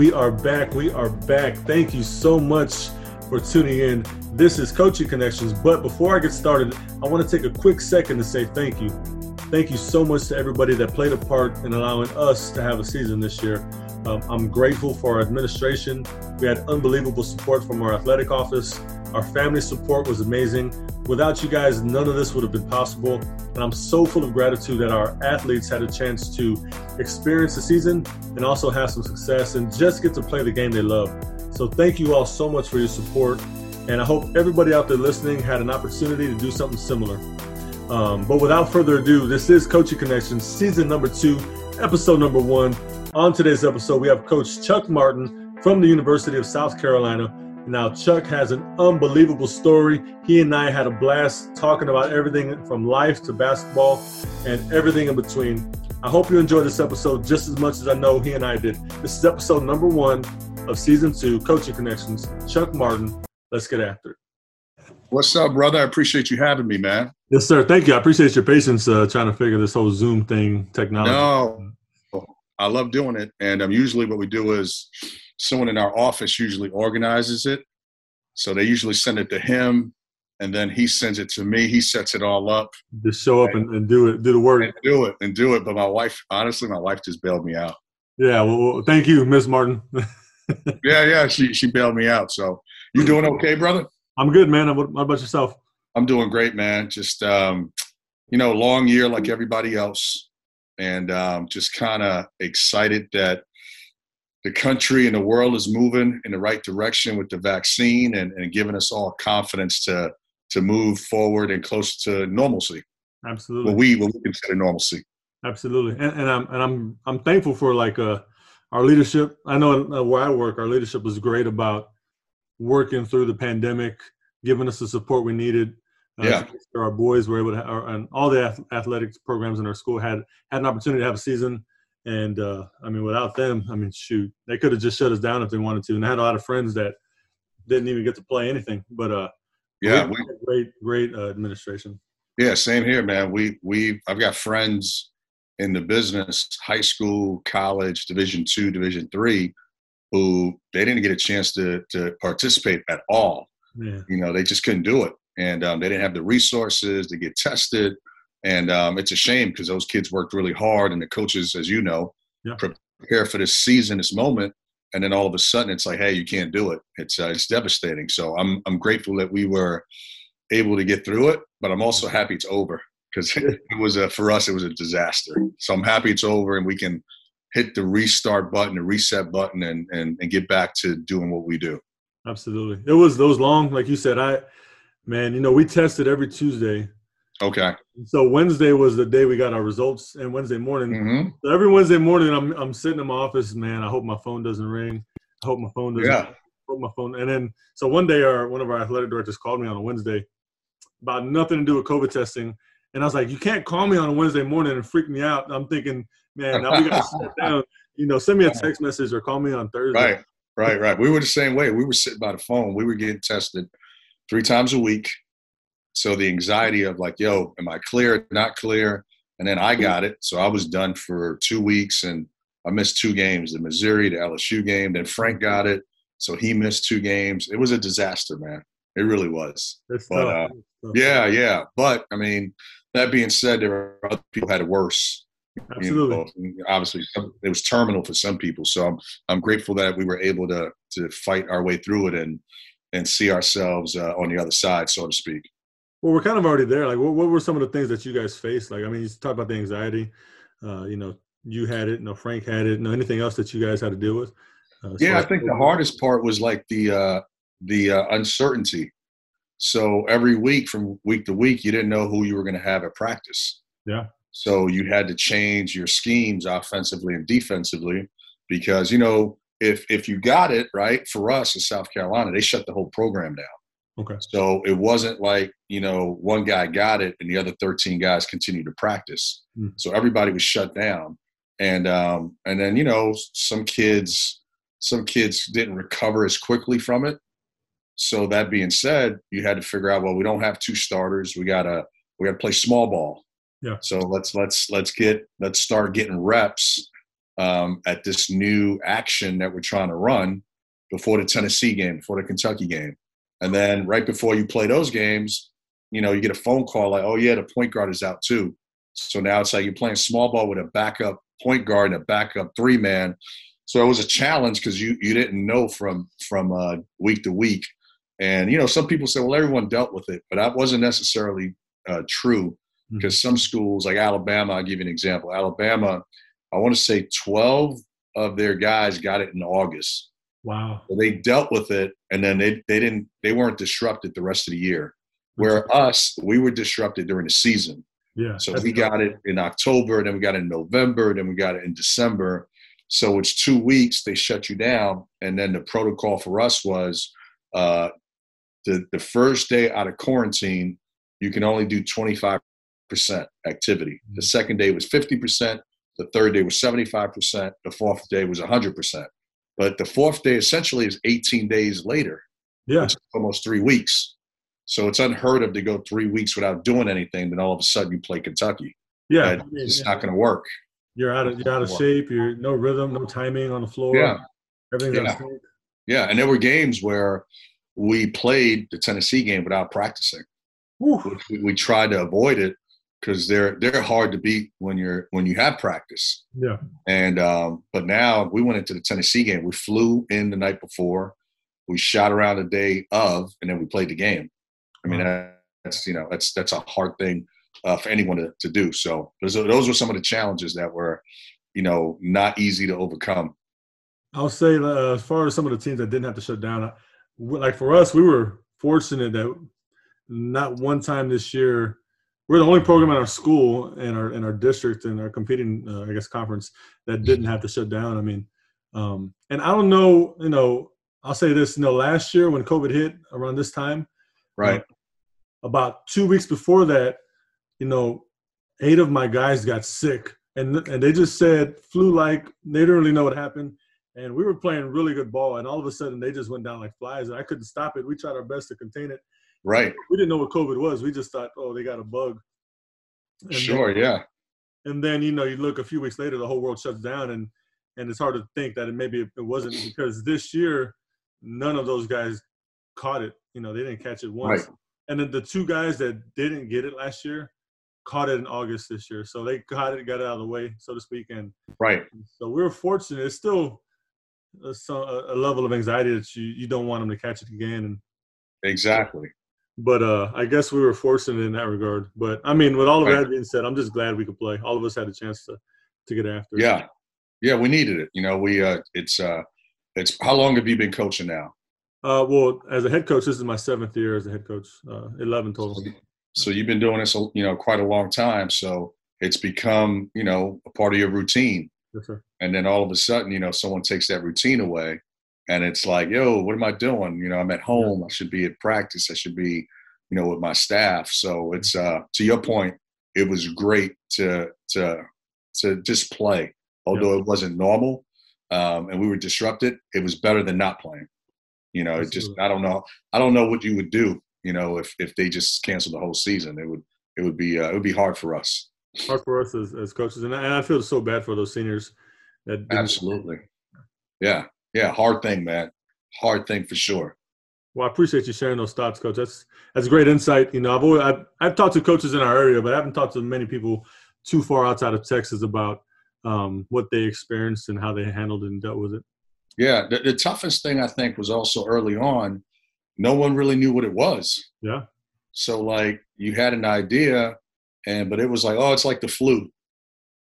We are back. We are back. Thank you so much for tuning in. This is Coaching Connections. But before I get started, I want to take a quick second to say thank you. Thank you so much to everybody that played a part in allowing us to have a season this year. Um, I'm grateful for our administration. We had unbelievable support from our athletic office. Our family support was amazing. Without you guys, none of this would have been possible. And I'm so full of gratitude that our athletes had a chance to experience the season and also have some success and just get to play the game they love. So thank you all so much for your support. And I hope everybody out there listening had an opportunity to do something similar. Um, but without further ado, this is Coaching Connections, season number two, episode number one. On today's episode, we have Coach Chuck Martin from the University of South Carolina now, Chuck has an unbelievable story. He and I had a blast talking about everything from life to basketball and everything in between. I hope you enjoyed this episode just as much as I know he and I did. This is episode number one of season two, Coaching Connections. Chuck Martin, let's get after it. What's up, brother? I appreciate you having me, man. Yes, sir. Thank you. I appreciate your patience uh, trying to figure this whole Zoom thing technology. No, I love doing it. And um, usually what we do is someone in our office usually organizes it. So they usually send it to him, and then he sends it to me. He sets it all up. Just show up and, and do it, do the work, and do it, and do it. But my wife, honestly, my wife just bailed me out. Yeah, well, well thank you, Miss Martin. yeah, yeah, she she bailed me out. So you doing okay, brother? I'm good, man. What, about yourself? I'm doing great, man. Just um, you know, long year like everybody else, and um, just kind of excited that the country and the world is moving in the right direction with the vaccine and, and giving us all confidence to to move forward and close to normalcy. Absolutely. What we what we consider normalcy. Absolutely, and, and I'm and I'm I'm thankful for like uh our leadership. I know uh, where I work, our leadership was great about working through the pandemic, giving us the support we needed. Uh, yeah, our boys were able to, have, and all the athletics programs in our school had had an opportunity to have a season and uh, I mean, without them, I mean, shoot, they could have just shut us down if they wanted to. And I had a lot of friends that didn't even get to play anything. But uh, yeah, we, great, great uh, administration. Yeah, same here, man. We we I've got friends in the business, high school, college, Division two, Division three, who they didn't get a chance to to participate at all. Yeah. You know, they just couldn't do it, and um, they didn't have the resources to get tested and um, it's a shame because those kids worked really hard, and the coaches, as you know, yeah. prepare for this season, this moment, and then all of a sudden it's like, hey, you can't do it. It's uh, it's devastating. So I'm I'm grateful that we were able to get through it, but I'm also happy it's over because it was a for us it was a disaster. So I'm happy it's over and we can hit the restart button, the reset button, and and and get back to doing what we do. Absolutely, it was those long, like you said. I man, you know, we tested every Tuesday Okay. So Wednesday was the day we got our results, and Wednesday morning. Mm-hmm. So every Wednesday morning, I'm I'm sitting in my office, man. I hope my phone doesn't ring. I hope my phone doesn't. Yeah. I hope my phone. And then so one day, our one of our athletic directors called me on a Wednesday about nothing to do with COVID testing, and I was like, "You can't call me on a Wednesday morning and freak me out." I'm thinking, man, now we got to sit down. You know, send me a text message or call me on Thursday. Right, right, right. We were the same way. We were sitting by the phone. We were getting tested three times a week so the anxiety of like, yo, am I clear? Not clear? And then I got it. So I was done for two weeks and I missed two games, the Missouri, the LSU game. Then Frank got it. So he missed two games. It was a disaster, man. It really was. That's but, uh, yeah, yeah. But I mean, that being said, there were other people had it worse. Absolutely. You know, obviously, it was terminal for some people. So I'm, I'm grateful that we were able to to fight our way through it and and see ourselves uh, on the other side, so to speak. Well, we're kind of already there. Like, what, what were some of the things that you guys faced? Like, I mean, you talk about the anxiety. Uh, you know, you had it. No, Frank had it. No, anything else that you guys had to deal with? Uh, yeah, I think the hardest part was like the uh, the uh, uncertainty. So every week, from week to week, you didn't know who you were going to have at practice. Yeah. So you had to change your schemes offensively and defensively because you know if if you got it right for us in South Carolina, they shut the whole program down. Okay. So it wasn't like, you know, one guy got it and the other 13 guys continued to practice. Mm. So everybody was shut down. And um, and then, you know, some kids some kids didn't recover as quickly from it. So that being said, you had to figure out, well, we don't have two starters. We gotta we gotta play small ball. Yeah. So let's let's let's get let's start getting reps um, at this new action that we're trying to run before the Tennessee game, before the Kentucky game. And then right before you play those games, you know, you get a phone call like, oh, yeah, the point guard is out too. So now it's like you're playing small ball with a backup point guard and a backup three man. So it was a challenge because you you didn't know from from uh, week to week. And you know, some people say, well, everyone dealt with it, but that wasn't necessarily uh, true because mm-hmm. some schools like Alabama, I'll give you an example. Alabama, I want to say 12 of their guys got it in August. Wow. So they dealt with it and then they, they didn't they weren't disrupted the rest of the year. Where us, we were disrupted during the season. Yeah. So we got it in October, then we got it in November, then we got it in December. So it's two weeks, they shut you down. And then the protocol for us was uh, the, the first day out of quarantine, you can only do 25% activity. The mm. second day was 50%. The third day was 75%. The fourth day was 100%. But the fourth day essentially is 18 days later. Yeah. almost three weeks. So it's unheard of to go three weeks without doing anything. Then all of a sudden you play Kentucky. Yeah. it's yeah. not going to work. You're out of, you're out of shape. You're no rhythm, no timing on the floor. Yeah. Everything's yeah. yeah. And there were games where we played the Tennessee game without practicing. We, we tried to avoid it because they're they're hard to beat when you're when you have practice. Yeah. And um, but now we went into the Tennessee game. We flew in the night before, we shot around the day of, and then we played the game. I mean, that's you know that's that's a hard thing uh, for anyone to, to do. So those are, those were some of the challenges that were, you know, not easy to overcome. I'll say uh, as far as some of the teams that didn't have to shut down, like for us, we were fortunate that not one time this year we're the only program in our school and our in our district and our competing uh, I guess conference that didn't have to shut down. I mean, um, and I don't know, you know, I'll say this, you know, last year when COVID hit around this time, right, uh, about two weeks before that, you know, eight of my guys got sick, and and they just said flu like. They didn't really know what happened, and we were playing really good ball, and all of a sudden they just went down like flies, and I couldn't stop it. We tried our best to contain it, Right. We didn't know what COVID was. We just thought, oh, they got a bug. And sure. Then, yeah. And then you know, you look a few weeks later, the whole world shuts down, and and it's hard to think that it maybe it wasn't because this year none of those guys caught it. You know, they didn't catch it once. Right. And then the two guys that didn't get it last year caught it in August this year. So they caught it, got it out of the way, so to speak. And right. So we are fortunate. It's still a, a, level of anxiety that you, you don't want them to catch it again. And exactly but uh, I guess we were fortunate in that regard. But I mean, with all of right. that being said, I'm just glad we could play. All of us had a chance to to get after. It. Yeah, yeah, we needed it. You know, we uh, it's uh, it's how long have you been coaching now? Uh, well, as a head coach, this is my seventh year as a head coach. Uh, Eleven total. So, you've been doing this, you know, quite a long time. So it's become, you know, a part of your routine. Yes. And then all of a sudden, you know, someone takes that routine away and it's like, yo, what am I doing? You know, I'm at home. I should be at practice. I should be, you know, with my staff. So it's uh, to your point, it was great to to to just play, although it wasn't normal, um, and we were disrupted. It was better than not playing. You know, it just I don't know. I don't know what you would do. You know, if if they just canceled the whole season, it would it would be uh, it would be hard for us. Hard for us as, as coaches, and I, and I feel so bad for those seniors. That absolutely, yeah, yeah, hard thing, man. Hard thing for sure. Well, I appreciate you sharing those thoughts, Coach. That's that's great insight. You know, I've always I've, I've talked to coaches in our area, but I haven't talked to many people too far outside of Texas about um, what they experienced and how they handled it and dealt with it. Yeah, the, the toughest thing I think was also early on. No one really knew what it was. Yeah. So like you had an idea, and but it was like, oh, it's like the flu,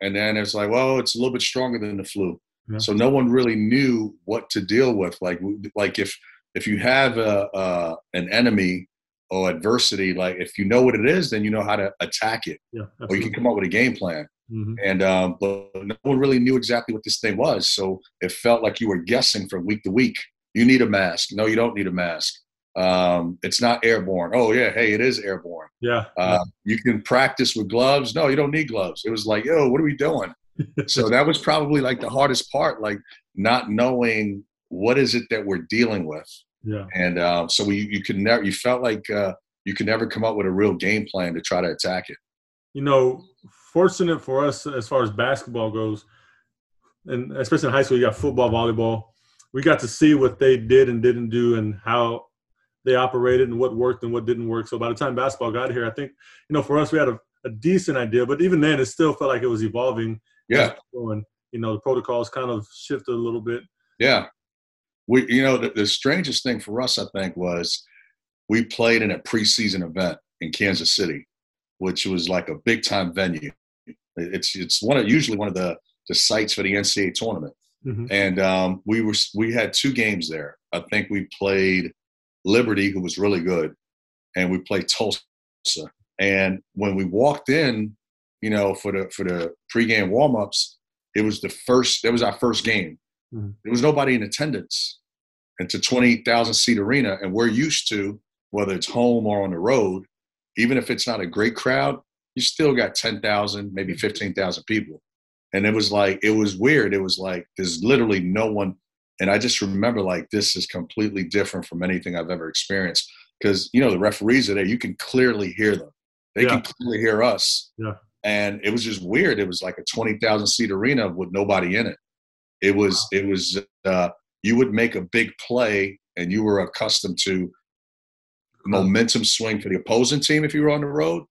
and then it's like, well, it's a little bit stronger than the flu. Yeah. So no one really knew what to deal with. Like like if if you have a, a, an enemy or adversity, like if you know what it is, then you know how to attack it, yeah, or you can come up with a game plan. Mm-hmm. And um, but no one really knew exactly what this thing was, so it felt like you were guessing from week to week. You need a mask. No, you don't need a mask. Um, it's not airborne. Oh yeah, hey, it is airborne. Yeah. Uh, you can practice with gloves. No, you don't need gloves. It was like, yo, what are we doing? So that was probably like the hardest part, like not knowing what is it that we're dealing with. Yeah. And uh, so we, you could never, you felt like uh, you could never come up with a real game plan to try to attack it. You know, fortunate for us as far as basketball goes, and especially in high school, you got football, volleyball. We got to see what they did and didn't do, and how they operated, and what worked and what didn't work. So by the time basketball got here, I think you know for us we had a, a decent idea, but even then, it still felt like it was evolving. Yeah. And you know the protocols kind of shifted a little bit. Yeah. We, you know, the, the strangest thing for us, I think, was we played in a preseason event in Kansas City, which was like a big time venue. It's it's one of usually one of the the sites for the NCAA tournament. Mm-hmm. And um, we were we had two games there. I think we played Liberty, who was really good, and we played Tulsa. And when we walked in, you know, for the for the pregame warmups, it was the first. That was our first game. Mm-hmm. There was nobody in attendance. It's a twenty thousand seat arena, and we're used to whether it's home or on the road. Even if it's not a great crowd, you still got ten thousand, maybe fifteen thousand people and it was like it was weird it was like there's literally no one and i just remember like this is completely different from anything i've ever experienced because you know the referees are there you can clearly hear them they yeah. can clearly hear us yeah and it was just weird it was like a 20000 seat arena with nobody in it it was wow. it was uh, you would make a big play and you were accustomed to momentum swing for the opposing team if you were on the road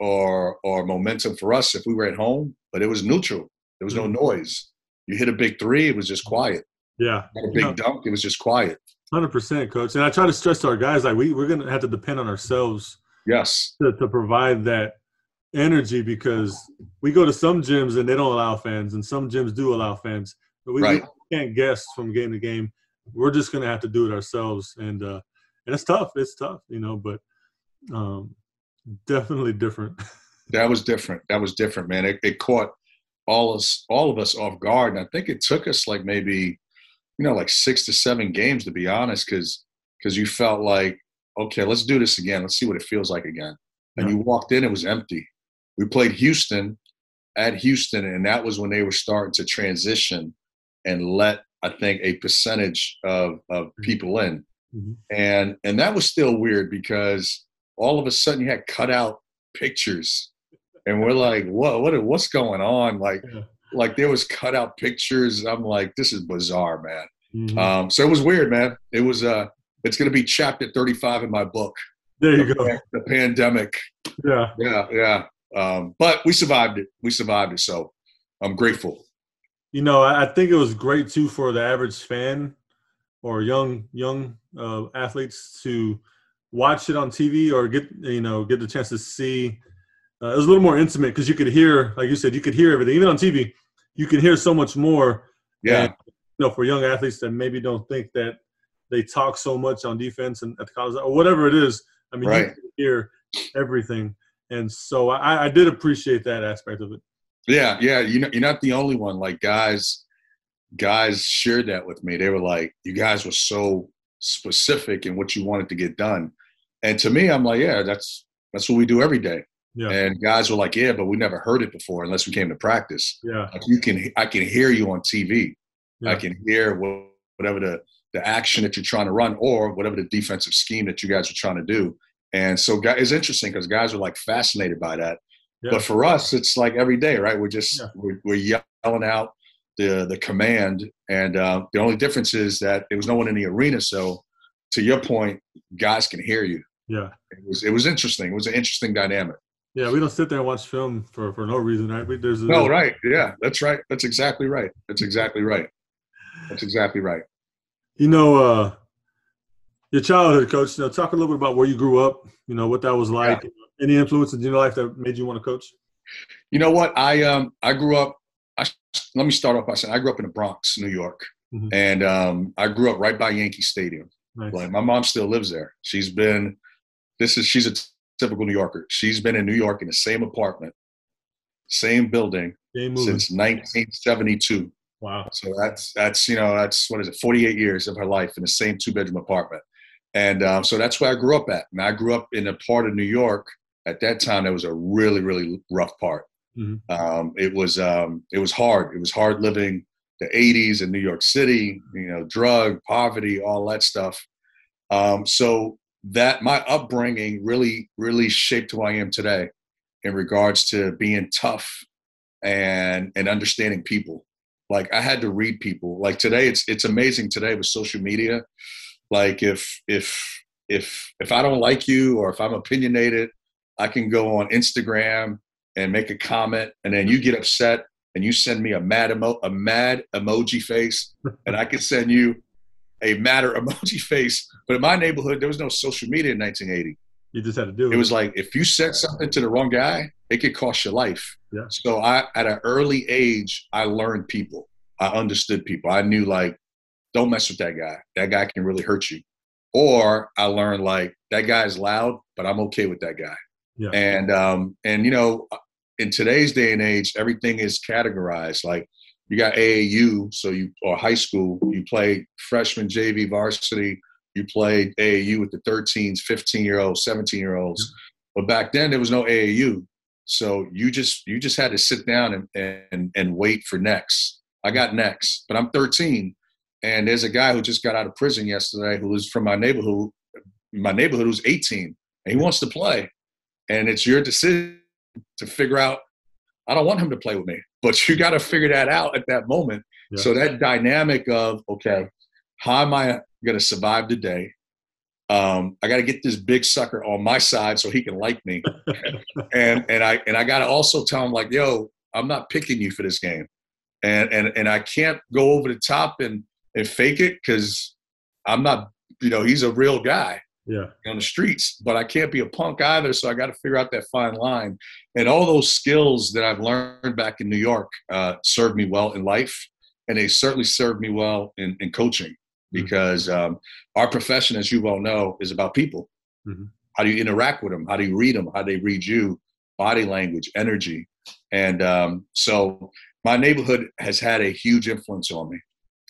or or momentum for us if we were at home, but it was neutral. There was no mm-hmm. noise. You hit a big three, it was just quiet. Yeah. a big dunk, it was just quiet. Hundred percent, coach. And I try to stress to our guys like we we're gonna have to depend on ourselves. Yes. To, to provide that energy because we go to some gyms and they don't allow fans, and some gyms do allow fans. But we, right. can't guess from game to game. We're just gonna have to do it ourselves, and uh, and it's tough. It's tough, you know. But um, definitely different. that was different. That was different, man. It, it caught all us, all of us off guard, and I think it took us like maybe, you know, like six to seven games to be honest, because because you felt like, okay, let's do this again. Let's see what it feels like again. And yeah. you walked in, it was empty. We played Houston at Houston, and that was when they were starting to transition and let I think a percentage of of mm-hmm. people in. Mm-hmm. And and that was still weird because all of a sudden you had cut out pictures and we're like whoa, what what's going on like yeah. like there was cut out pictures i'm like this is bizarre man mm-hmm. um, so it was weird man it was uh it's going to be chapter 35 in my book there you the, go the pandemic yeah yeah yeah um, but we survived it we survived it so i'm grateful you know i think it was great too for the average fan or young young uh, athletes to watch it on TV or get you know get the chance to see. Uh, it was a little more intimate because you could hear, like you said, you could hear everything. Even on TV, you can hear so much more. Yeah. And, you know, for young athletes that maybe don't think that they talk so much on defense and at the college or whatever it is. I mean, right. you hear everything, and so I, I did appreciate that aspect of it. Yeah, yeah. You know, you're not the only one. Like guys, guys shared that with me. They were like, "You guys were so specific in what you wanted to get done." And to me, I'm like, yeah, that's that's what we do every day. Yeah. And guys were like, yeah, but we never heard it before unless we came to practice. Yeah. Like you can, I can hear you on TV. Yeah. I can hear whatever the the action that you're trying to run or whatever the defensive scheme that you guys are trying to do. And so, it's interesting because guys are like fascinated by that. Yeah. But for us, it's like every day, right? We're just yeah. we're, we're, yelling out the the command, and uh, the only difference is that there was no one in the arena. So, to your point, guys can hear you. Yeah. It was it was interesting. It was an interesting dynamic. Yeah, we don't sit there and watch film for, for no reason, right? We, there's no right. Yeah, that's right. That's exactly right. That's exactly right. That's exactly right. You know, uh, your childhood, coach. You know, talk a little bit about where you grew up. You know what that was like. Yeah. Any influences in your life that made you want to coach? You know what? I um I grew up. I, let me start off by saying I grew up in the Bronx, New York, mm-hmm. and um, I grew up right by Yankee Stadium. Nice. Like my mom still lives there. She's been this is she's a typical New Yorker. She's been in New York in the same apartment, same building since 1972. Wow. So that's that's you know that's what is it 48 years of her life in the same two bedroom apartment, and um, so that's where I grew up at. And I grew up in a part of New York at that time that was a really really rough part. Mm-hmm. Um, it was um, it was hard. It was hard living the 80s in New York City. You know, drug, poverty, all that stuff. Um, so that my upbringing really really shaped who I am today in regards to being tough and and understanding people. Like I had to read people. Like today, it's it's amazing today with social media. Like if if if if I don't like you or if I'm opinionated, I can go on Instagram and make a comment, and then you get upset and you send me a mad emo- a mad emoji face, and I can send you a matter emoji face. But in my neighborhood, there was no social media in 1980. You just had to do it. It was like if you said something to the wrong guy, it could cost your life. Yeah. So I, at an early age, I learned people. I understood people. I knew like, don't mess with that guy. That guy can really hurt you. Or I learned like that guy is loud, but I'm okay with that guy. Yeah. And um, and you know, in today's day and age, everything is categorized. Like you got AAU, so you or high school, you play freshman, JV, varsity. You played AAU with the 13s, 15 year olds, 17 year olds. But back then there was no AAU, so you just you just had to sit down and and and wait for next. I got next, but I'm 13, and there's a guy who just got out of prison yesterday who is from my neighborhood. My neighborhood who's 18, and he wants to play, and it's your decision to figure out. I don't want him to play with me, but you got to figure that out at that moment. Yeah. So that dynamic of okay, how am I going to survive today? Um, I got to get this big sucker on my side so he can like me, and and I and I got to also tell him like, yo, I'm not picking you for this game, and and and I can't go over the top and and fake it because I'm not, you know, he's a real guy, yeah, on the streets, but I can't be a punk either. So I got to figure out that fine line. And all those skills that I've learned back in New York uh, served me well in life, and they certainly served me well in, in coaching mm-hmm. because um, our profession, as you well know, is about people. Mm-hmm. How do you interact with them? How do you read them? How do they read you? Body language, energy, and um, so my neighborhood has had a huge influence on me.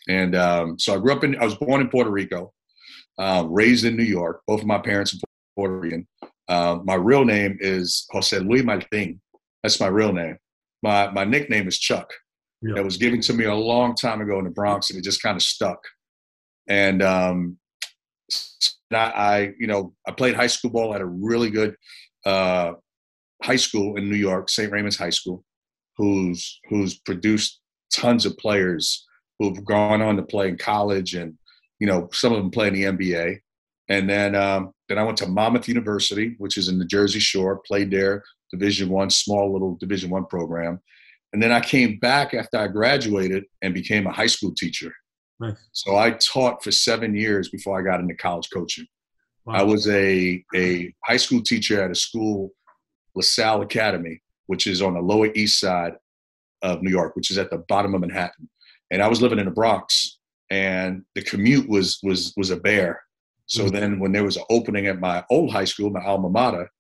And um, so I grew up in, I was born in Puerto Rico uh, raised in New York. Both of my parents are Puerto Rican. Uh, my real name is Jose Luis Martin. That's my real name. My my nickname is Chuck. Yeah. It was given to me a long time ago in the Bronx, and it just kind of stuck. And um, I, I, you know, I played high school ball at a really good uh, high school in New York, St. Raymond's High School, who's who's produced tons of players who've gone on to play in college and you know, some of them play in the NBA. And then um, then I went to Monmouth University, which is in the Jersey Shore, played there, Division One, small little Division One program. And then I came back after I graduated and became a high school teacher. Nice. So I taught for seven years before I got into college coaching. Wow. I was a, a high school teacher at a school, LaSalle Academy, which is on the Lower East Side of New York, which is at the bottom of Manhattan. And I was living in the Bronx and the commute was was was a bear. So mm-hmm. then when there was an opening at my old high school, my alma mater,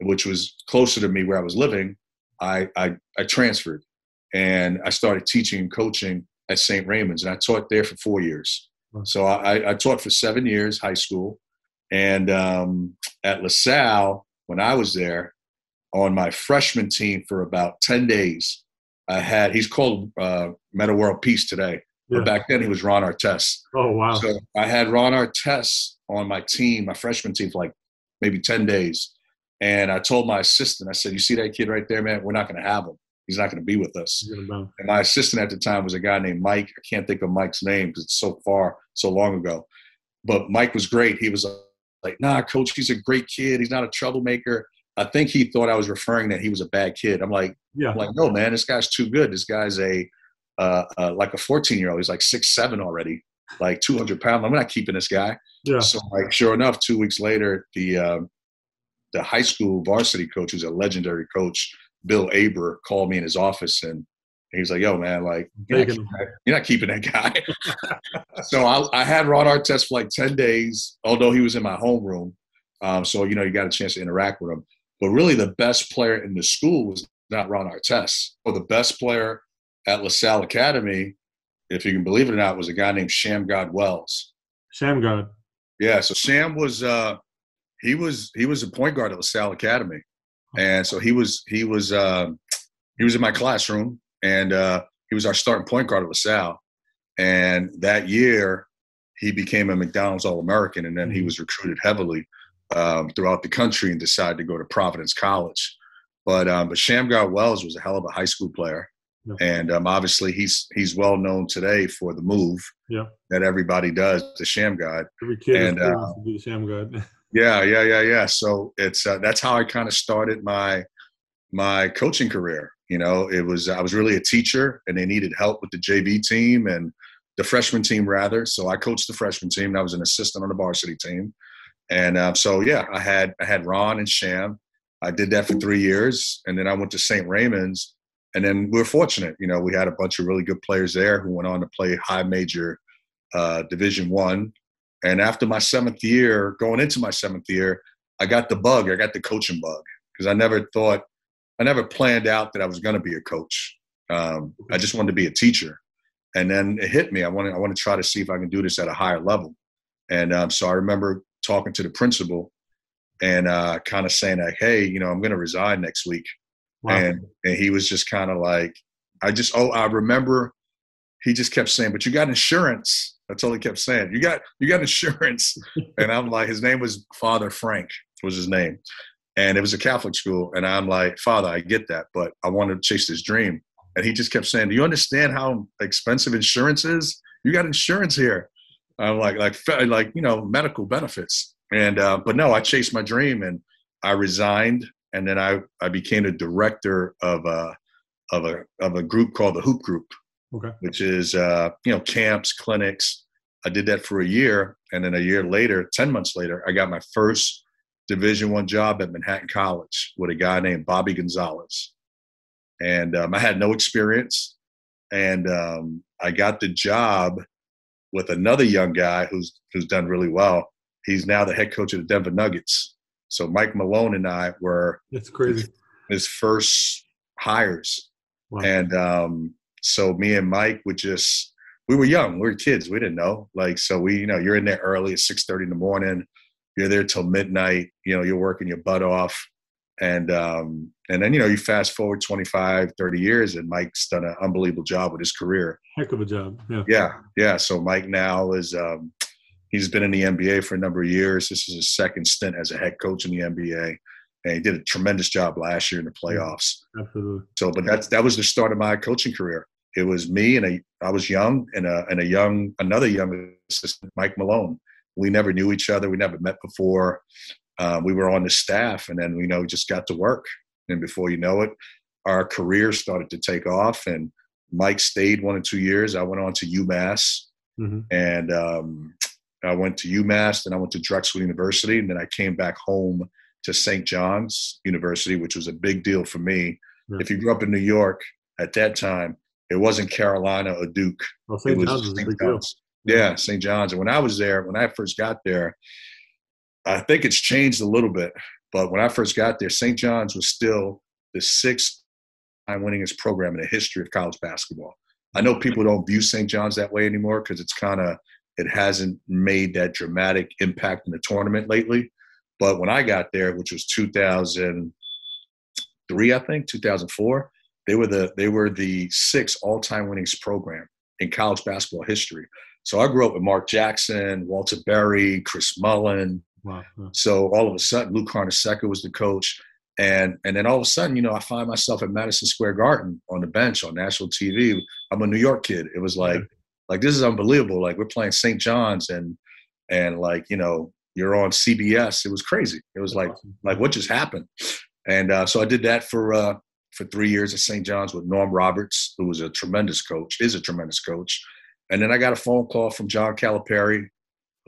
which was closer to me where I was living, I I, I transferred and I started teaching and coaching at St. Raymond's, and I taught there for four years. So I, I taught for seven years high school, and um, at LaSalle when I was there on my freshman team for about ten days, I had he's called uh, Metta World Peace today. Yeah. But back then he was Ron Artest. Oh wow! So I had Ron Artest on my team, my freshman team, for like maybe ten days. And I told my assistant, I said, "You see that kid right there, man? We're not going to have him. He's not going to be with us." And my assistant at the time was a guy named Mike. I can't think of Mike's name because it's so far, so long ago. But Mike was great. He was like, "Nah, coach, he's a great kid. He's not a troublemaker." I think he thought I was referring that he was a bad kid. I'm like, yeah. I'm like, no, man, this guy's too good. This guy's a uh, uh, like a 14 year old. He's like six seven already, like 200 pounds. I'm not keeping this guy. Yeah. So like, sure enough, two weeks later, the um, the high school varsity coach, who's a legendary coach, Bill Aber, called me in his office and he was like, "Yo, man, like you're not, keeping that, you're not keeping that guy." so I, I, had Ron Artest for like ten days, although he was in my homeroom. Um, so you know, you got a chance to interact with him. But really, the best player in the school was not Ron Artest. Or the best player at LaSalle Academy, if you can believe it or not, was a guy named Shammgod Wells. Shammgod. Yeah, so Sam was uh, he was he was a point guard at LaSalle Academy, and so he was he was uh, he was in my classroom, and uh, he was our starting point guard at LaSalle. And that year, he became a McDonald's All American, and then he mm-hmm. was recruited heavily um, throughout the country and decided to go to Providence College. But um, but Shammgod Wells was a hell of a high school player, Yeah. And um, obviously, he's he's well known today for the move Yeah. that everybody does, the Shammgod. Every kid And, is uh, to be the Shammgod. Yeah, yeah, yeah, yeah. So it's uh, that's how I kind of started my my coaching career. You know, it was I was really a teacher, and they needed help with the JV team and the freshman team rather. So I coached the freshman team. And I was an assistant on the varsity team, and um, so yeah, I had I had Ron and Sham. I did that for three years, and then I went to St. Raymond's, and then we were fortunate. You know, we had a bunch of really good players there who went on to play high major uh, Division One. And after my seventh year, going into my seventh year, I got the bug. I got the coaching bug because I never thought, I never planned out that I was going to be a coach. Um, I just wanted to be a teacher, and then it hit me. I want to, I want to try to see if I can do this at a higher level. And um, so I remember talking to the principal and uh, kind of saying like, "Hey, you know, I'm going to resign next week." Wow. And and he was just kind of like, I just oh I remember he just kept saying, but you got insurance. That's all he kept saying. You got you got insurance. and I'm like, his name was Father Frank was his name. And it was a Catholic school. And I'm like, Father, I get that, but I want to chase this dream. And he just kept saying, Do you understand how expensive insurance is? You got insurance here. I'm like, like, like, you know, medical benefits. And, uh, but no, I chased my dream and I resigned. And then I, I became a director of a, of a, of a group called the Hoop Group okay. which is uh, you know camps, clinics. I did that for a year, and then a year later, ten months later, I got my first Division One job at Manhattan College with a guy named Bobby Gonzalez, and um, I had no experience, and um, I got the job with another young guy who's who's done really well. He's now the head coach of the Denver Nuggets. So Mike Malone and I were That's crazy. his first hires Wow. and um, so me and Mike would just we were young, we were kids, we didn't know. Like so we, you know, you're in there early at six thirty in the morning, you're there till midnight, you know, you're working your butt off. And um, and then you know, you fast forward 25, 30 years and Mike's done an unbelievable job with his career. Heck of a job. Yeah. Yeah, yeah. So Mike now is um, he's been in the NBA for a number of years. This is his second stint as a head coach in the NBA. And he did a tremendous job last year in the playoffs. Absolutely. So, but that's that was the start of my coaching career. It was me and a I was young and a and a young another young assistant, Mike Malone. We never knew each other. We never met before. Um, we were on the staff, and then you know just got to work. And before you know it, our careers started to take off. And Mike stayed one or two years. I went on to UMass, hmm and um, I went to UMass. Then I went to Drexel University, and then I came back home to St. John's University, which was a big deal for me. If you grew up in New York at that time, it wasn't Carolina or Duke. Well, It St. was John's was St. big deal. John's. Yeah, St. John's. And when I was there, when I first got there, I think it's changed a little bit. But when I first got there, St. John's was still the sixth time winningest program in the history of college basketball. I know people don't view St. John's that way anymore because it's kind of it hasn't made that dramatic impact in the tournament lately. But when I got there, which was 2003, I think 2004, they were the they were the sixth all-time winningest program in college basketball history. So I grew up with Mark Jackson, Walter Berry, Chris Mullin, Wow. So all of a sudden, Lou Carnesecca was the coach, and and then all of a sudden, you know, I find myself at Madison Square Garden on the bench on national TV. I'm a New York kid. It was like, like this is unbelievable. Like we're playing St. John's, and and like you know, you're on CBS. It was crazy. It was like like what just happened? And uh, so I did that for uh, for three years at St. John's with Norm Roberts, who was a tremendous coach, is a tremendous coach. And then I got a phone call from John Calipari,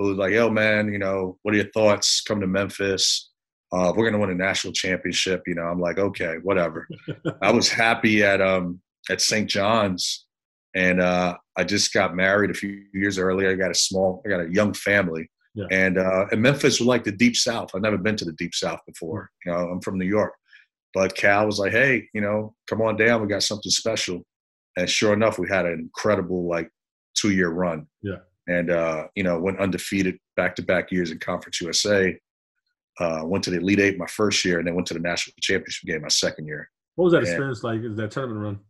who was like, "Yo, man, you know, what are your thoughts? Come to Memphis. Uh, we're gonna win a national championship." You know, I'm like, "Okay, whatever." I was happy at um at St. John's, and uh, I just got married a few years earlier. I got a small, I got a young family, Yeah. and uh, and Memphis was like the deep South. I've never been to the deep South before. You know, I'm from New York, but Cal was like, "Hey, you know, come on down. We got something special." And sure enough, we had an incredible like two year run. Yeah. And uh, you know, went undefeated back to back years in Conference USA. Uh, went to the Elite Eight my first year, and then went to the national championship game my second year. What was that Yeah. experience like? Is that tournament run?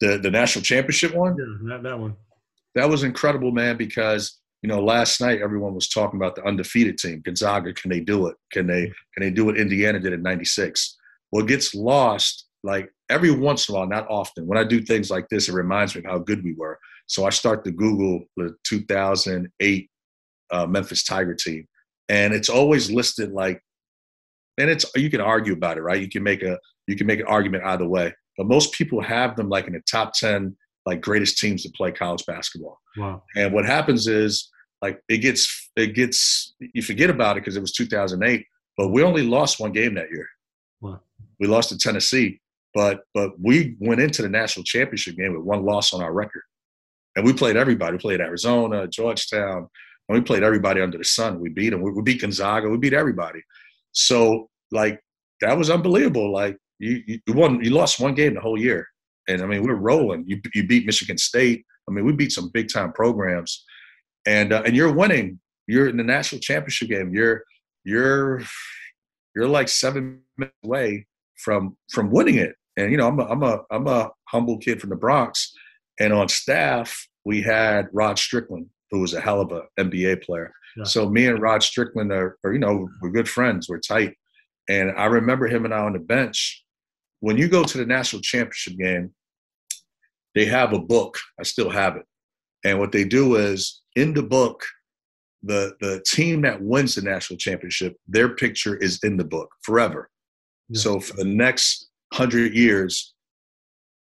The the national championship one Yeah, that, that one. that was incredible, man. Because you know, last night everyone was talking about the undefeated team, Gonzaga. Can they do it? Can they can they do what Indiana did in '96? What gets lost like every once in a while, not often, when I do things like this, it reminds me of how good we were. So I start to Google the 2008 uh, Memphis Tiger team, and it's always listed like, and it's you can argue about it, right? You can make a you can make an argument either way, but most people have them like in the top 10 like greatest teams to play college basketball. Wow. And what happens is like it gets it gets you forget about it because it was 2008, but we only lost one game that year. Wow. We lost to Tennessee, but but we went into the national championship game with one loss on our record, and we played everybody. We played Arizona, Georgetown, and we played everybody under the sun. We beat them. We, beat Gonzaga. We beat everybody. So like that was unbelievable. Like you you won you lost one game the whole year, and I mean we're rolling. You you beat Michigan State. I mean we beat some big time programs, and uh, and you're winning. You're in the national championship game. You're you're you're like seven minutes away from from winning it. And you know, I'm a, I'm a I'm a humble kid from the Bronx, and on staff we had Rod Strickland, who was a hell of a NBA player. Yeah. So me and Rod Strickland are, are, you know, we're good friends. We're tight. And I remember him and I on the bench. When you go to the national championship game, they have a book. I still have it. And what they do is in the book, the the team that wins the national championship, their picture is in the book forever. Yeah. So for the next hundred years,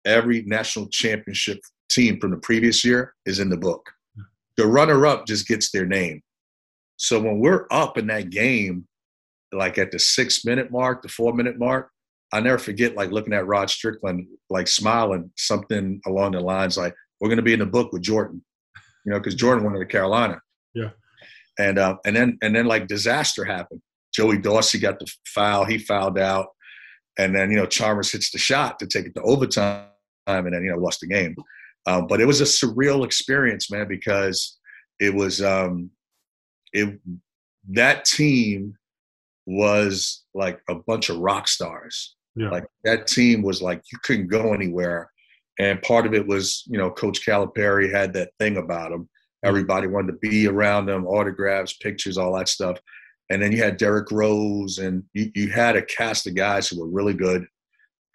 every national championship team from the previous year is in the book. The runner-up just gets their name. So when we're up in that game, like at the six minute mark, the four minute mark, I never forget like looking at Rod Strickland, like smiling, something along the lines like, "We're going to be in the book with Jordan," you know, because Jordan went to Carolina. Yeah. And uh, and then and then like disaster happened. Joey Dorsey got the foul. He fouled out, and then you know Chalmers hits the shot to take it to overtime, and then you know lost the game. Um, but it was a surreal experience, man, because it was um, it that team was like a bunch of rock stars. Yeah. Like that team was like you couldn't go anywhere, and part of it was you know Coach Calipari had that thing about him. Everybody wanted to be around them, autographs, pictures, all that stuff. And then you had Derrick Rose, and you, you had a cast of guys who were really good.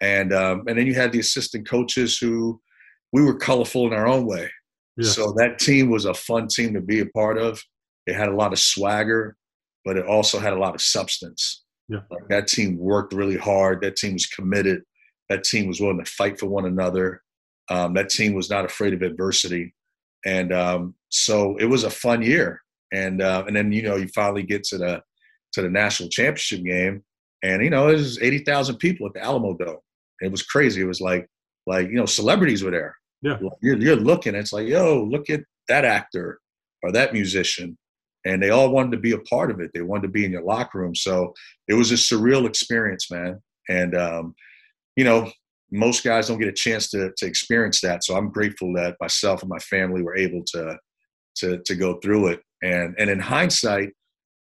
And um, and then you had the assistant coaches who we were colorful in our own way. Yeah. So that team was a fun team to be a part of. It had a lot of swagger, but it also had a lot of substance. Yeah. Like that team worked really hard. That team was committed. That team was willing to fight for one another. Um, that team was not afraid of adversity, and um, so it was a fun year. And uh, and then you know you finally get to the to the national championship game, and you know there's eighty thousand people at the Alamodome. It was crazy. It was like like you know celebrities were there. Yeah. You're, you're looking. It's like yo, look at that actor or that musician, and they all wanted to be a part of it. They wanted to be in your locker room. So it was a surreal experience, man. And um, you know, most guys don't get a chance to to experience that. So I'm grateful that myself and my family were able to to to go through it. And and in hindsight,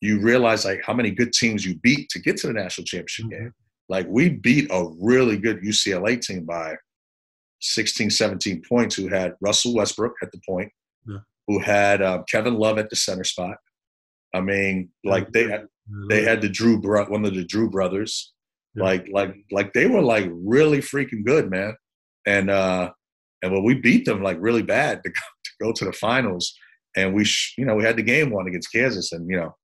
you realize like how many good teams you beat to get to the national championship Mhm. game. Like we beat a really good UCLA team by 16, 17 points. Who had Russell Westbrook at the point, Yeah. who had um, Kevin Love at the center spot. I mean, like they had they had the Drew bro- one of the Drew brothers. Yeah. Like like like they were like really freaking good, man. And uh and when we beat them like really bad to go, to go to the finals, and we sh- you know we had the game one against Kansas, and you know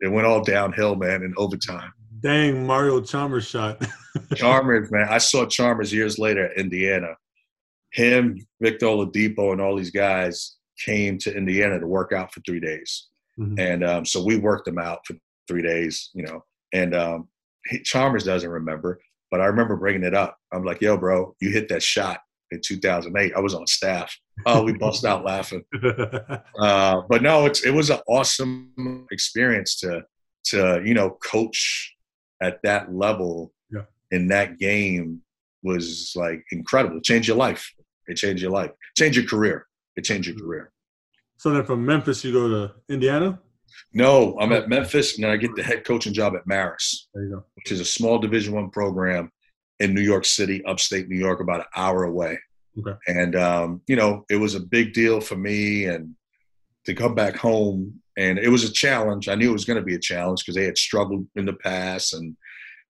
it went all downhill, man, in overtime. Dang, Mario Chalmers shot. Chalmers, man, I saw Chalmers years later at Indiana. Him, Victor Oladipo, and all these guys came to Indiana to work out for three days. Mhm. And um, so we worked them out for three days, you know. And um, Chalmers doesn't remember, but I remember bringing it up. I'm like, "Yo, bro, you hit that shot in 2008. I was on staff. Oh, we bust out laughing. Uh, but no, it's it was an awesome experience to to you know coach at that level Yeah. in that game was like incredible. Change your life. It changed your life. Change your career. It changed your career. so then from Memphis, you go to Indiana? No, I'm at Memphis, and then I get the head coaching job at Marist, There you go. which is a small Division One program in New York City, upstate New York, about an hour away. Okay. And um, you know, it was a big deal for me, and to come back home, and it was a challenge. I knew it was going to be a challenge because they had struggled in the past, and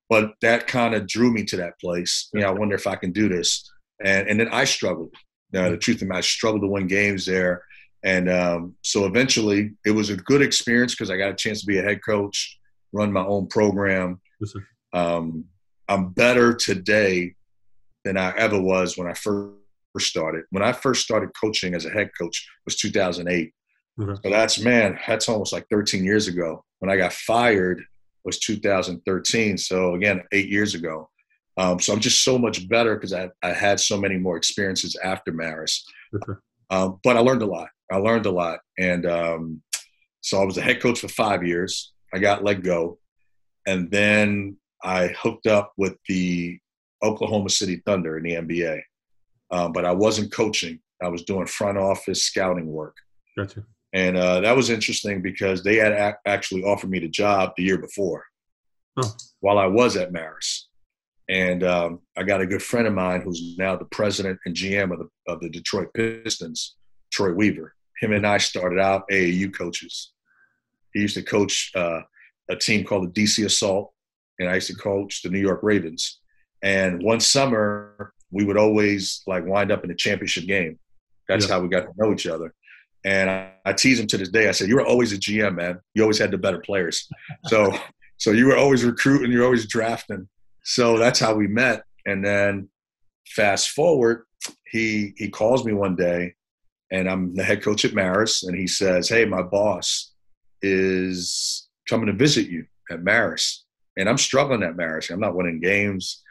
but that kind of drew me to that place. You know, I wonder if I can do this. And and then I struggled. Now, the truth of I struggled to win games there. And um, so eventually, it was a good experience because I got a chance to be a head coach, run my own program. Yes. Um, I'm better today than I ever was when I first started. When I first started coaching as a head coach was 2008. Okay. So that's man, that's almost like 13 years ago. When I got fired was 2013. So again, eight years ago. Um, so I'm just so much better because I, I had so many more experiences after Marist. Okay. Um, but I learned a lot. I learned a lot, and um, so I was a head coach for five years. I got let go, and then I hooked up with the Oklahoma City Thunder in the NBA. Um, but I wasn't coaching. I was doing front office scouting work. Gotcha. And uh, that was interesting because they had ac- actually offered me the job the year before Oh. while I was at Marist. And um, I got a good friend of mine who's now the president and GM of the, of the Detroit Pistons, Troy Weaver. Him and I started out AAU coaches. He used to coach uh, a team called the DC Assault, and I used to coach the New York Ravens. And one summer, we would always like wind up in a championship game. That's Yeah. how we got to know each other. And I, I tease him to this day. I said, "You were always a GM, man. You always had the better players. So, so you were always recruiting. You're always drafting. So that's how we met. And then, fast forward, he he calls me one day, and I'm the head coach at Marist, and he says, "Hey, my boss is coming to visit you at Marist, and I'm struggling at Marist. I'm not winning games."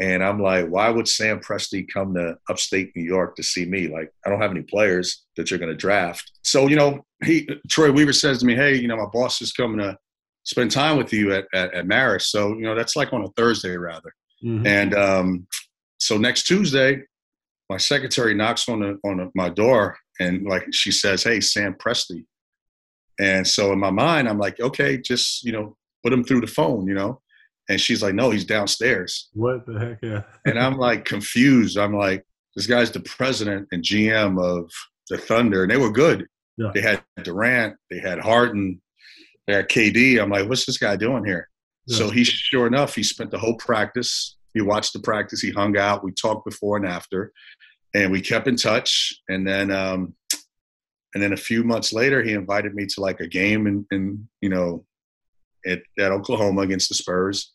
And I'm like, why would Sam Presti come to upstate New York to see me? Like, I don't have any players that you're going to draft. So, you know, he Troy Weaver says to me, hey, you know, my boss is coming to spend time with you at, at, at Marist. So, you know, that's like on a Thursday rather. Mhm. And um, so next Tuesday, my secretary knocks on the, on the, my door and like she says, "Hey, Sam Presti." And so in my mind, I'm like, "Okay, just you know, put him through the phone," you know. And she's like, "No, he's downstairs." What the heck? Yeah. And I'm like confused. I'm like, "This guy's the president and GM of the Thunder, and they were good. Yeah. They had Durant, they had Harden, they had KD. I'm like, what's this guy doing here?" So he, sure enough, he spent the whole practice. He watched the practice. He hung out. We talked before and after, and we kept in touch. And then, um, and then a few months later, he invited me to like a game in, in you know, at, at Oklahoma against the Spurs.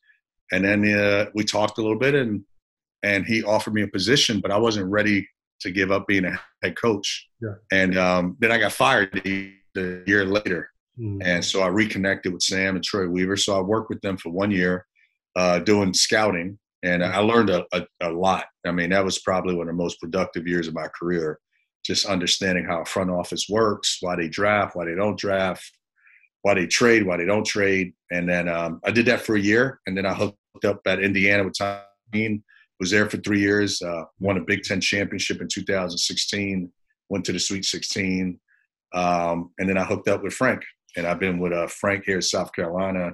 And then uh, we talked a little bit, and and he offered me a position, but I wasn't ready to give up being a head coach. Yeah. And um, then I got fired the, the year later. Mhm. And so I reconnected with Sam and Troy Weaver. So I worked with them for one year uh, doing scouting, and I learned a, a, a lot. I mean, that was probably one of the most productive years of my career, just understanding how a front office works, why they draft, why they don't draft, why they trade, why they don't trade. And then um, I did that for a year, and then I hooked up at Indiana with Tom Crean. Was there for three years, uh, won a Big Ten championship in 2016, went to the Sweet 16, um, and then I hooked up with Frank and I've been with uh, Frank here in South Carolina.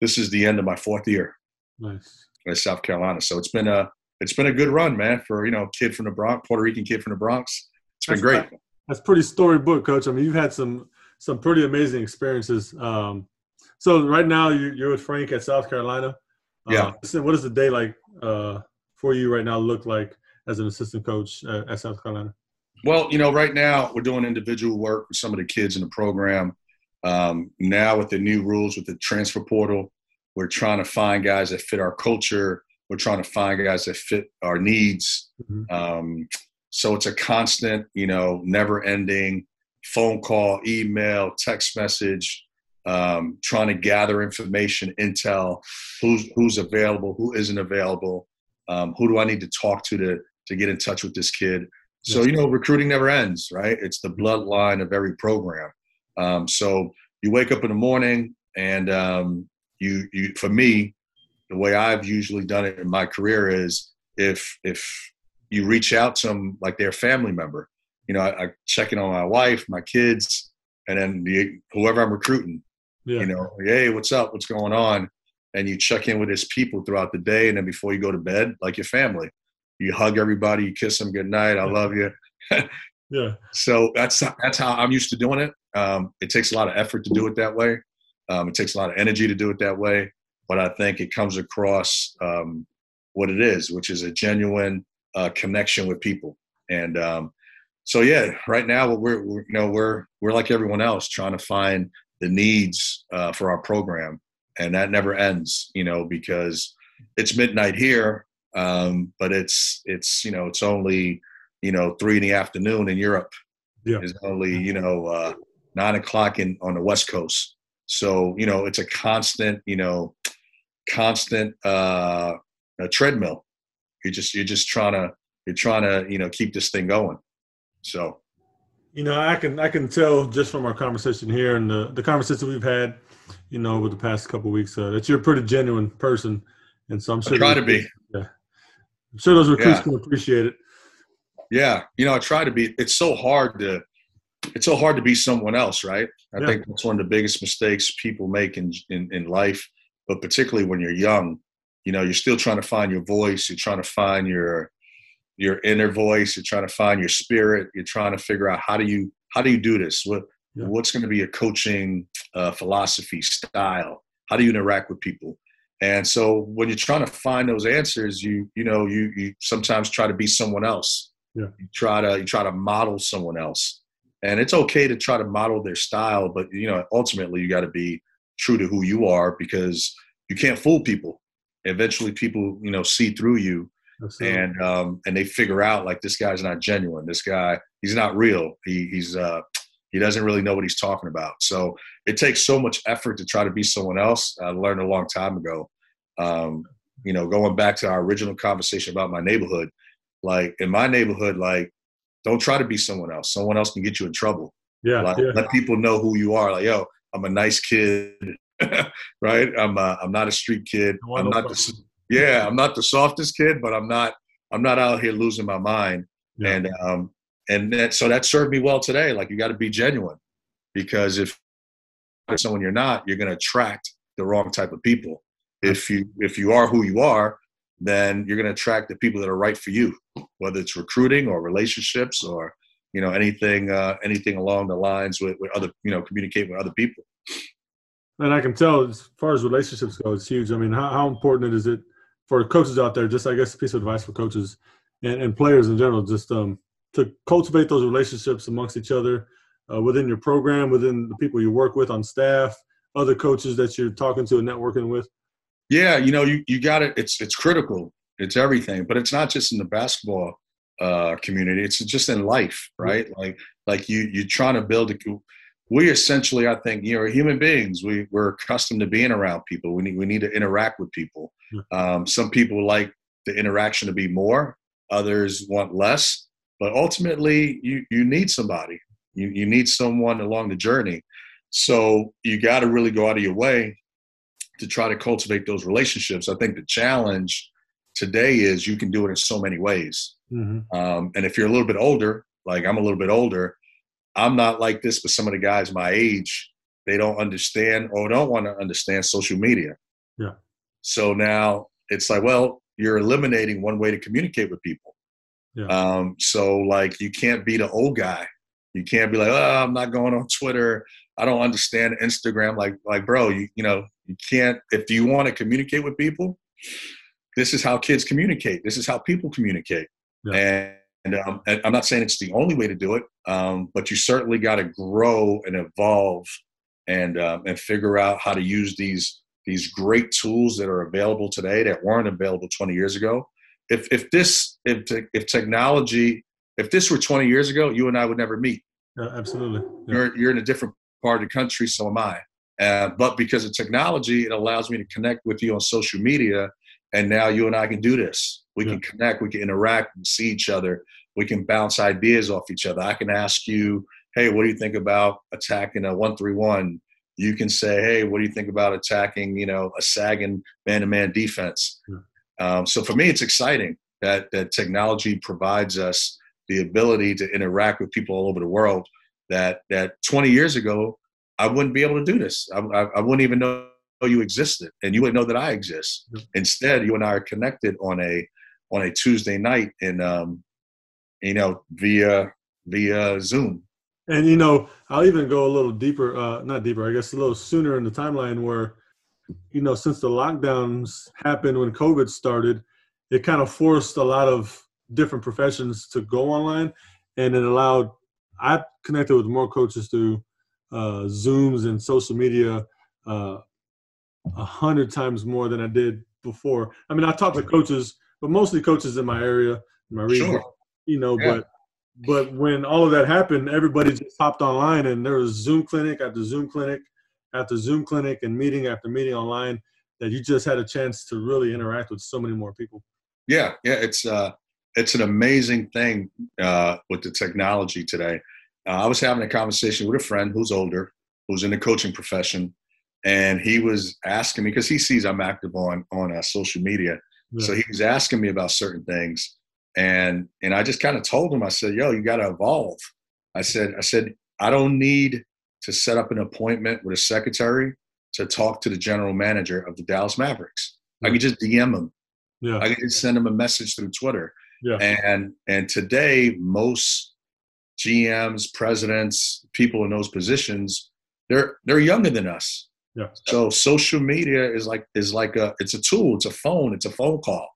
This is the end of my fourth year Nice. in South Carolina, so it's been a it's been a good run, man. For you know, kid from the Bronx, Puerto Rican kid from the Bronx. It's been That's great. That's pretty storybook, coach. I mean, you've had some some pretty amazing experiences. Um, so right now you, you're with Frank at South Carolina. Uh, Yeah. so what does the day like uh, for you right now look like as an assistant coach at, at South Carolina? Well, you know, right now we're doing individual work with some of the kids in the program. Um, now with the new rules with the transfer portal, we're trying to find guys that fit our culture. We're trying to find guys that fit our needs. Mhm. Um, so it's a constant, you know, never-ending phone call, email, text message, um, trying to gather information, intel, who's who's available, who isn't available, um, who do I need to talk to to to get in touch with this kid. So you know, recruiting never ends, right? It's the bloodline of every program. Um, so you wake up in the morning, and um, you you for me, the way I've usually done it in my career is if if you reach out to them like they're a family member, you know, I, I check in on my wife, my kids, and then the, whoever I'm recruiting. Yeah. You know, hey, what's up? What's going on? And you check in with his people throughout the day, and then before you go to bed, like your family, you hug everybody, you kiss them, good night, I love you. yeah. So that's that's how I'm used to doing it. Um, it takes a lot of effort to do it that way. Um, it takes a lot of energy to do it that way. but I think it comes across um, what it is, which is a genuine uh, connection with people. And um, so, yeah, right now we're, we're, you know we're we're like everyone else, trying to find the needs uh, for our program, and that never ends. You know, because it's midnight here, um, but it's it's you know it's only you know three in the afternoon in Europe. Yeah, it's only you know uh, nine o'clock in on the West Coast. So you know it's a constant you know constant uh, treadmill. You're just you're just trying to you're trying to you know keep this thing going. So, you know, I can I can tell just from our conversation here and the the conversation we've had, you know, over the past couple weeks uh, that you're a pretty genuine person, and so I'm sure I try to be. Yeah, I'm sure those recruits yeah. can appreciate it. Yeah, you know, I try to be. It's so hard to it's so hard to be someone else, right? I yeah. think that's one of the biggest mistakes people make in, in, in life, but particularly when you're young, you know, you're still trying to find your voice. You're trying to find your your inner voice. You're trying to find your spirit. You're trying to figure out how do you how do you do this? What yeah. what's going to be your coaching uh, philosophy style? How do you interact with people? And so when you're trying to find those answers, you you know you you sometimes try to be someone else. Yeah. You try to you try to model someone else, and it's okay to try to model their style, but you know ultimately you got to be true to who you are because you can't fool people. Eventually, people you know see through you. And um, and they figure out like this guy's not genuine. This guy, he's not real. He, he's uh, he doesn't really know what he's talking about. So it takes so much effort to try to be someone else. I learned a long time ago. Um, you know, going back to our original conversation about my neighborhood, like in my neighborhood, like don't try to be someone else. Someone else can get you in trouble. Yeah, like, yeah. Let people know who you are. Like, yo, I'm a nice kid, right? I'm uh, I'm not a street kid. I'm not the, yeah, I'm not the softest kid, but I'm not I'm not out here losing my mind. Yeah. And um and that, so that served me well today. Like you got to be genuine because if someone you're not, you're going to attract the wrong type of people. If you if you are who you are, then you're going to attract the people that are right for you, whether it's recruiting or relationships or you know anything uh, anything along the lines with, with other you know communicate with other people. And I can tell as far as relationships go, it's huge. I mean, how, how important is it for coaches out there, just I guess a piece of advice for coaches and, and players in general, just um, to cultivate those relationships amongst each other uh, within your program, within the people you work with on staff, other coaches that you're talking to and networking with? Yeah, you know, you, you got it. It's it's critical. It's everything, but it's not just in the basketball uh, community. It's just in life, right? Like like you you're trying to build a. We essentially, I think, you know, human beings. We we're accustomed to being around people. We need we need to interact with people. Um, some people like the interaction to be more, others want less. But ultimately, you, you need somebody. You, you need someone along the journey. So you got to really go out of your way to try to cultivate those relationships. I think the challenge today is you can do it in so many ways. Mm-hmm. Um, and if you're a little bit older, like I'm a little bit older, I'm not like this, but some of the guys my age, they don't understand or don't want to understand social media. Yeah. So now it's like, well, you're eliminating one way to communicate with people. Yeah. Um, so like you can't be the old guy. You can't be like, oh, I'm not going on Twitter. I don't understand Instagram. Like, like, bro, you you know, you can't. If you want to communicate with people, this is how kids communicate. This is how people communicate. Yeah. And, and, um, and, I'm not saying it's the only way to do it, um, but you certainly got to grow and evolve and um, and figure out how to use these these great tools that are available today that weren't available 20 years ago. If if this if te- if technology if this were 20 years ago, you and I would never meet. Yeah, absolutely. Yeah. You're you're in a different part of the country, so am I. Uh, but because of technology, it allows me to connect with you on social media, and now you and I can do this. We yeah. can connect, we can interact, and see each other. We can bounce ideas off each other. I can ask you, "Hey, what do you think about attacking a one-three-one?" You can say, hey, what do you think about attacking, you know, a sagging man-to-man defense? Yeah. Um, so for me, it's exciting that that technology provides us the ability to interact with people all over the world. That that 20 years ago, I wouldn't be able to do this. I, I, I wouldn't even know you existed, and you wouldn't know that I exist. Yeah. Instead, you and I are connected on a on a Tuesday night, and um, you know, via via Zoom. And you know, I'll even go a little deeper, uh, not deeper, I guess a little sooner in the timeline where you know, since the lockdowns happened when COVID started, it kind of forced a lot of different professions to go online, and it allowed I connected with more coaches through uh, Zooms and social media uh, a hundred times more than I did before. I mean, I talk to coaches, but mostly coaches in my area, in my region, sure. you know. Yeah. But but when all of that happened, everybody just hopped online, and there was Zoom clinic after Zoom clinic after Zoom clinic and meeting after meeting online. That you just had a chance to really interact with so many more people. Yeah, yeah, it's uh, it's an amazing thing uh, with the technology today. Uh, I was having a conversation with a friend who's older, who's in the coaching profession, and he was asking me because he sees I'm active on on uh, social media. Yeah. So he was asking me about certain things, and and I just kind of told him, I said, "Yo, you got to evolve." I said, I said, I don't need to set up an appointment with a secretary to talk to the general manager of the Dallas Mavericks. I could just DM him. Yeah. I could just send him a message through Twitter. Yeah. And and today most GMs, presidents, people in those positions, they're they're younger than us. Yeah. So social media is like is like a it's a tool, it's a phone, it's a phone call.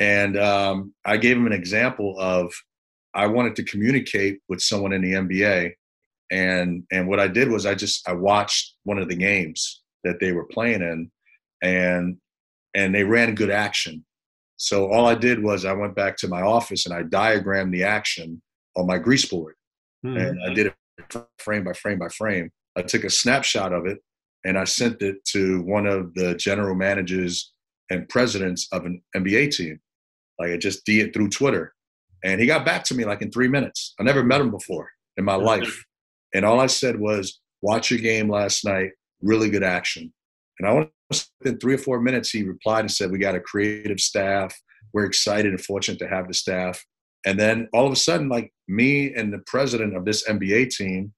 And um, I gave him an example of I wanted to communicate with someone in the NBA, and and what I did was I just I watched one of the games that they were playing in, and and they ran good action. So all I did was I went back to my office and I diagrammed the action on my grease board, mm-hmm. and I did it frame by frame by frame. I took a snapshot of it and I sent it to one of the general managers and presidents of an NBA team. Like I just did it through Twitter. And he got back to me like in three minutes. I never met him before in my life. And all I said was, watch your game last night, really good action. And I want within three or four minutes, he replied and said, We got a creative staff. We're excited and fortunate to have the staff. And then all of a sudden, like me and the president of this NBA team,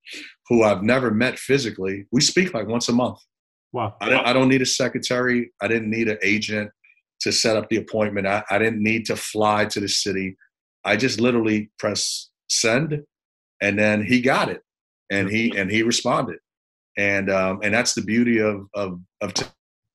who I've never met physically, we speak like once a month. Wow. I don't, I don't need a secretary. I didn't need an agent to set up the appointment. I, I didn't need to fly to the city. I just literally press send, and then he got it, and he and he responded, and um, and that's the beauty of of of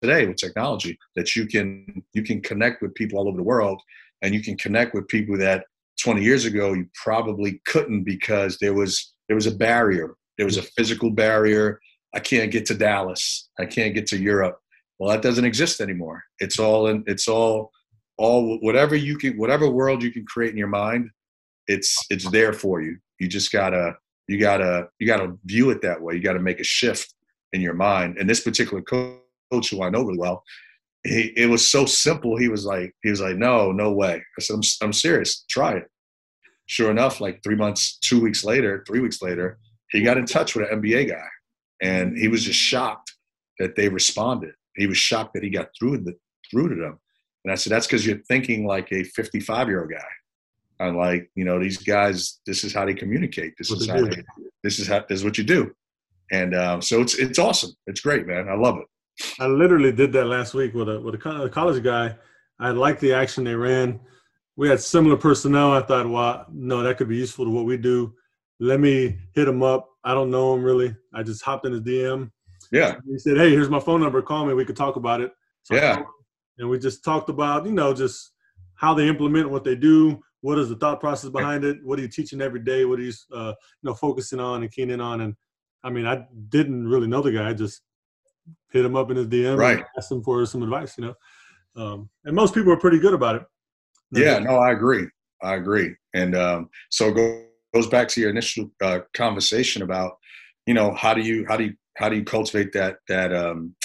today with technology that you can you can connect with people all over the world, and you can connect with people that 20 years ago you probably couldn't because there was there was a barrier there was a physical barrier i can't get to dallas i can't get to europe well that doesn't exist anymore it's all in it's all all whatever you can whatever world you can create in your mind it's it's there for you you just gotta you gotta you gotta view it that way you gotta make a shift in your mind and this particular coach who i know really well he, it was so simple. He was like, he was like, no, no way. I said, I'm, I'm serious. Try it. Sure enough, like three months, two weeks later, three weeks later, he got in touch with an NBA guy, and he was just shocked that they responded. He was shocked that he got through the through to them. And I said, that's because you're thinking like a 55 year old guy. I'm like, you know, these guys, this is how they communicate. This what is how they, this is how this is what you do. And um, so it's it's awesome. It's great, man. I love it. I literally did that last week with a with a college guy. I liked the action they ran. We had similar personnel. I thought, well, no, that could be useful to what we do. Let me hit them up. I don't know him really. I just hopped in his DM. Yeah. He said, "Hey, here's my phone number. Call me. We could talk about it." So yeah. And we just talked about, you know, just how they implement what they do. What is the thought process behind it? What are you teaching every day? What are you, uh, you know, focusing on and keying in on? And I mean, I didn't really know the guy. I just hit him up in his DM, right? ask him for some advice, you know. Um, and most people are pretty good about it. Yeah, no, I agree. I agree. And um, so it goes back to your initial uh, conversation about, you know, how do you how do you how do you cultivate that that um,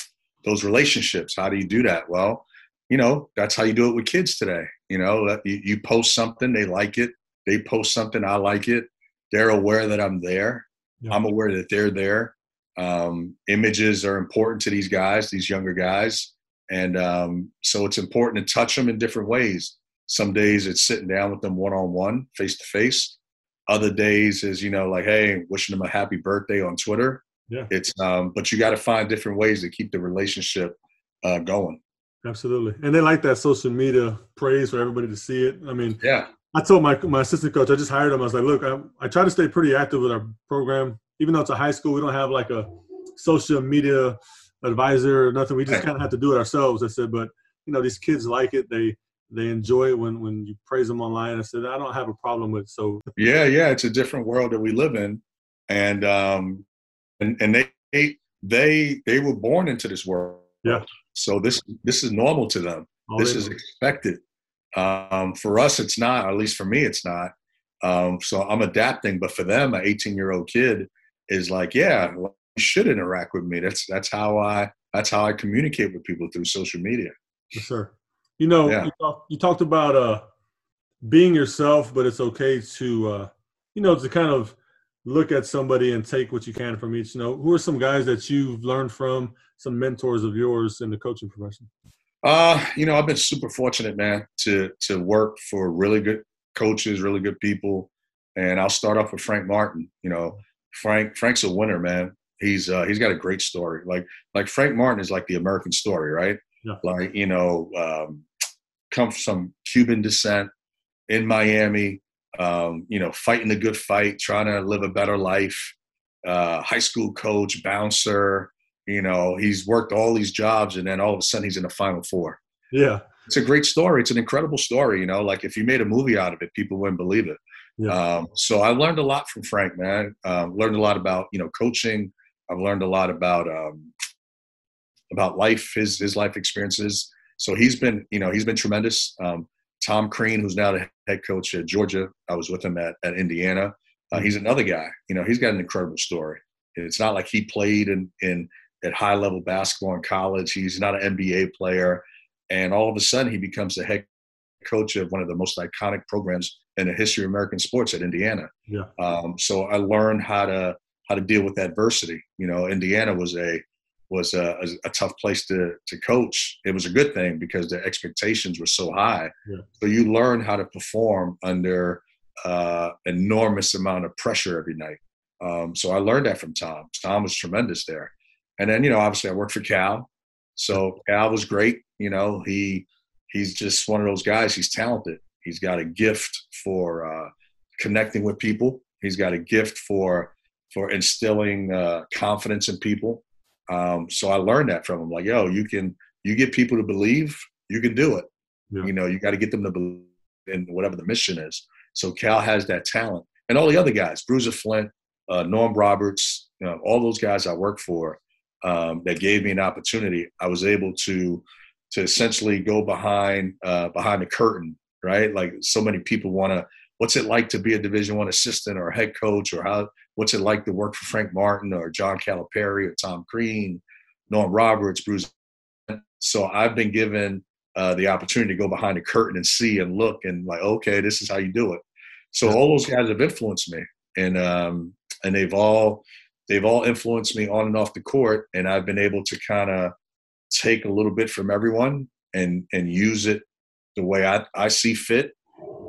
those relationships? How do you do that? Well, you know, that's how you do it with kids today. You know, you, you post something, they like it. They post something, I like it. They're aware that I'm there. Yeah. I'm aware that they're there. Um, images are important to these guys, these younger guys. And um, so it's important to touch them in different ways. Some days it's sitting down with them one on one, face to face. Other days is, you know, like, hey, wishing them a happy birthday on Twitter. Yeah. It's, um, but you got to find different ways to keep the relationship uh, going. Absolutely. And they like that social media praise for everybody to see it. I mean, yeah. I told my my assistant coach, I just hired him. I was like, look, I, I try to stay pretty active with our program even though it's a high school, we don't have like a social media advisor or nothing. We just kind of have to do it ourselves. I said, but you know, these kids like it. They they enjoy it when when you praise them online. I said, I don't have a problem with. So yeah, yeah, it's a different world that we live in, and um, and and they they they were born into this world. Yeah. So this this is normal to them. Oh, this is expected. Um, for us, it's not. At least for me, it's not. Um, so I'm adapting. But for them, an 18 year old kid is like, yeah, you should interact with me. That's that's how I that's how I communicate with people through social media. Yes, sir. You know, yeah. you, talk, you, talked about uh, being yourself, but it's okay to uh, you know to kind of look at somebody and take what you can from each. You know, who are some guys that you've learned from, some mentors of yours in the coaching profession? Uh, you know, I've been super fortunate, man, to to work for really good coaches, really good people. And I'll start off with Frank Martin. You know, Frank Frank's a winner, man. He's uh, he's got a great story. Like like Frank Martin is like the American story, right? Yeah. Like you know, um, come from some Cuban descent in Miami. Um, you know, fighting the good fight, trying to live a better life. Uh, high school coach, bouncer. You know, he's worked all these jobs, and then all of a sudden he's in the Final Four. Yeah, it's a great story. It's an incredible story. You know, like if you made a movie out of it, people wouldn't believe it. Yeah. Um, so I learned a lot from Frank, man. Um, learned a lot about you know coaching. I've learned a lot about um, about life, his his life experiences. So he's been you know he's been tremendous. Um, Tom Crean, who's now the head coach at Georgia, I was with him at at Indiana. Uh, he's another guy. You know, he's got an incredible story. It's not like he played in in at high level basketball in college. He's not an NBA player and all of a sudden he becomes the head coach of one of the most iconic programs in the history of American sports at Indiana. Yeah. Um, so I learned how to how to deal with adversity. You know, Indiana was a was a, a, tough place to to coach. It was a good thing because the expectations were so high. Yeah. So you learn how to perform under uh, enormous amount of pressure every night. Um, so I learned that from Tom. Tom was tremendous there. And then, you know, obviously I worked for Cal. So Cal was great. You know, he he's just one of those guys. He's talented. He's got a gift for uh, connecting with people. He's got a gift for for instilling uh, confidence in people. Um, so I learned that from him. Like, yo, you can you get people to believe, you can do it. Yeah. You know, you got to get them to believe in whatever the mission is. So Cal has that talent, and all the other guys, Bruiser Flint, uh, Norm Roberts, you know, all those guys I work for, um, that gave me an opportunity. I was able to to essentially go behind uh, behind the curtain, right? Like so many people want to. What's it like to be a Division One assistant or a head coach, or how? What's it like to work for Frank Martin or John Calipari or Tom Crean, Norm Roberts, Bruce? So I've been given uh, the opportunity to go behind the curtain and see and look and like, okay, this is how you do it. So all those guys have influenced me, and um, and they've all they've all influenced me on and off the court, and I've been able to kind of take a little bit from everyone and and use it the way I, I see fit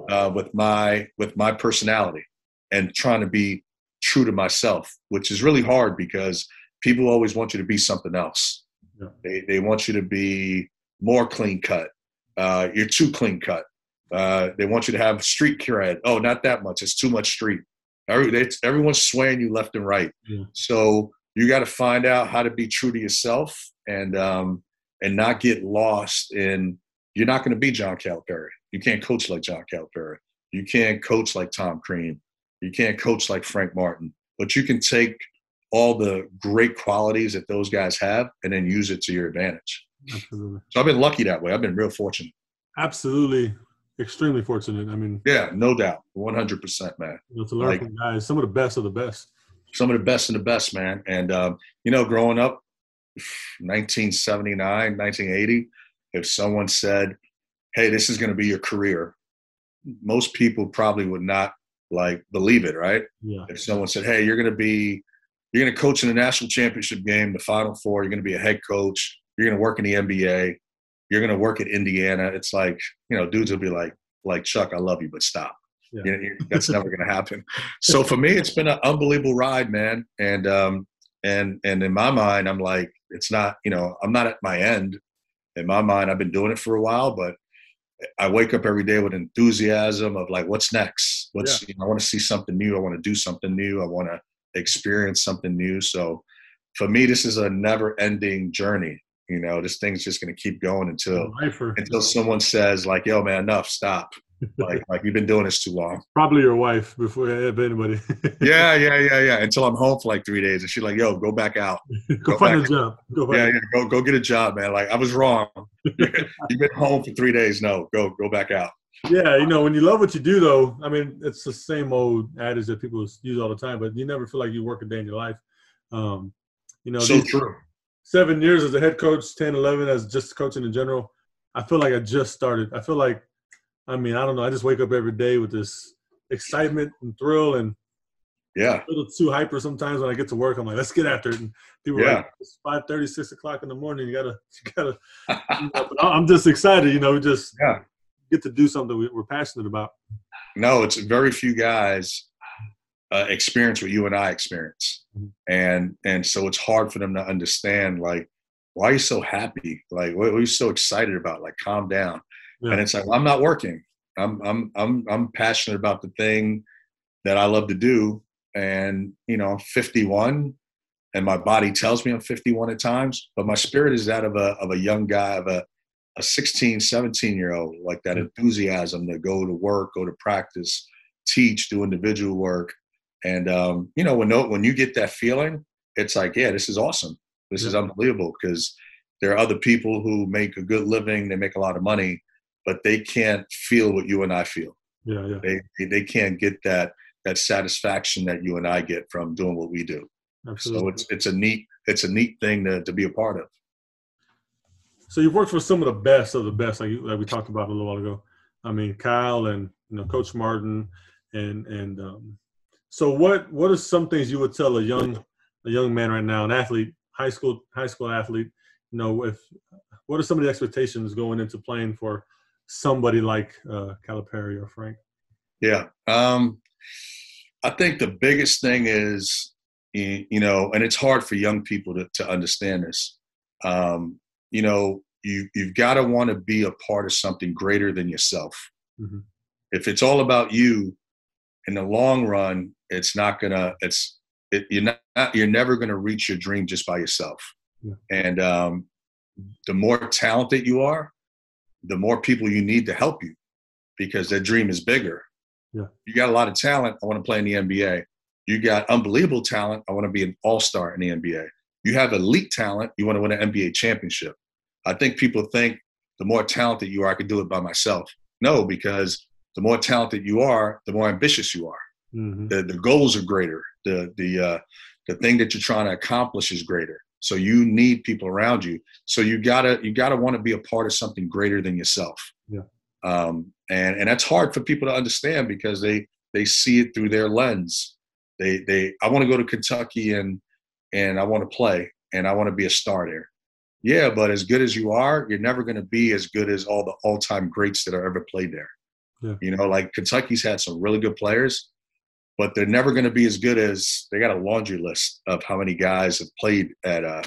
uh, with my with my personality and trying to be true to myself, which is really hard because people always want you to be something else. Yeah. They they want you to be more clean cut. Uh, you're too clean cut. Uh, they want you to have street cred. Oh, not that much. It's too much street. Every, everyone's swaying you left and right. Yeah. So you got to find out how to be true to yourself and um, and not get lost in. You're not going to be John Calipari. You can't coach like John Calipari. You can't coach like Tom Crean. You can't coach like Frank Martin. But you can take all the great qualities that those guys have and then use it to your advantage. Absolutely. So I've been lucky that way. I've been real fortunate. Absolutely extremely fortunate. I mean, yeah, no doubt, one hundred percent, man. You know, to learn like, from guys, some of the best of the best. Some of the best and the best, man. And um, you know, growing up, 1979, 1980, if someone said, "Hey, this is going to be your career," most people probably would not like believe it, right? Yeah. If someone said, "Hey, you're going to be, you're going to coach in the national championship game, the Final Four, you're going to be a head coach, you're going to work in the NBA, you're going to work at Indiana. It's like, you know, dudes will be like, like Chuck, I love you, but stop. Yeah. You know, that's never going to happen. So for me, it's been an unbelievable ride, man. And, um, and, and in my mind, I'm like, it's not, you know, I'm not at my end. In my mind, I've been doing it for a while, but I wake up every day with enthusiasm of like, what's next? What's, yeah. you know, I want to see something new. I want to do something new. I want to experience something new. So for me, this is a never-ending journey. You know, this thing's just going to keep going until until someone says like, "Yo, man, enough, stop." Like, like you've been doing this too long. Probably your wife before anybody. yeah, yeah, yeah, yeah. Until I'm home for like three days, and she's like, "Yo, go back out. go, go find a job. Go yeah, yeah, go go get a job, man. Like I was wrong. You've been home for three days. No, go go back out. Yeah, you know, when you love what you do, though, I mean, it's the same old adage that people use all the time, but you never feel like you work a day in your life. Um, you know, so true. Seven years as a head coach, 10, 11 as just coaching in general. I feel like I just started. I feel like, I mean, I don't know. I just wake up every day with this excitement and thrill and yeah, a little too hyper sometimes when I get to work. I'm like, let's get after it. And people yeah. are like, it's 5 30, 6 o'clock in the morning. You gotta, you gotta. you know, I'm just excited, you know, we just yeah. get to do something we're passionate about. No, it's very few guys uh, experience what you and I experience, mm-hmm. and and so it's hard for them to understand like why are you so happy? Like what are you so excited about? Like calm down. Yeah. And it's like well, I'm not working. I'm I'm I'm I'm passionate about the thing that I love to do, and you know I'm 51, and my body tells me I'm 51 at times, but my spirit is that of a of a young guy of a a 16, 17 year old, like that enthusiasm to go to work, go to practice, teach, do individual work, and um, you know, when when you get that feeling, it's like, yeah, this is awesome. This is unbelievable because there are other people who make a good living, they make a lot of money, but they can't feel what you and I feel. Yeah, yeah. They they can't get that that satisfaction that you and I get from doing what we do. Absolutely. So it's it's a neat it's a neat thing to to be a part of. So you've worked for some of the best of the best, like, like we talked about a little while ago. I mean, Cal and you know Coach Martin and and um, so what what are some things you would tell a young a young man right now, an athlete, high school high school athlete, you know, if what are some of the expectations going into playing for somebody like uh, Calipari or Frank? Yeah, um, I think the biggest thing is you know, and it's hard for young people to, to understand this. Um, you know, you you've got to want to be a part of something greater than yourself. Mm-hmm. If it's all about you, in the long run, it's not gonna. It's it, you're not. You're never gonna reach your dream just by yourself. Yeah. And um, the more talented you are, the more people you need to help you, because that dream is bigger. Yeah. You got a lot of talent. I want to play in the NBA. You got unbelievable talent. I want to be an all star in the NBA. You have elite talent. You want to win an NBA championship. I think people think the more talented you are, I can do it by myself. No, because the more talented you are, the more ambitious you are. Mm-hmm. The, the goals are greater. The, the, uh, the thing that you're trying to accomplish is greater. So you need people around you. So you gotta you gotta want to be a part of something greater than yourself. Yeah. Um, and and that's hard for people to understand because they they see it through their lens. They they I want to go to Kentucky and and I want to play and I want to be a star there. Yeah, but as good as you are, you're never going to be as good as all the all-time greats that are ever played there. Yeah. You know, like Kentucky's had some really good players, but they're never going to be as good as they got a laundry list of how many guys have played at uh,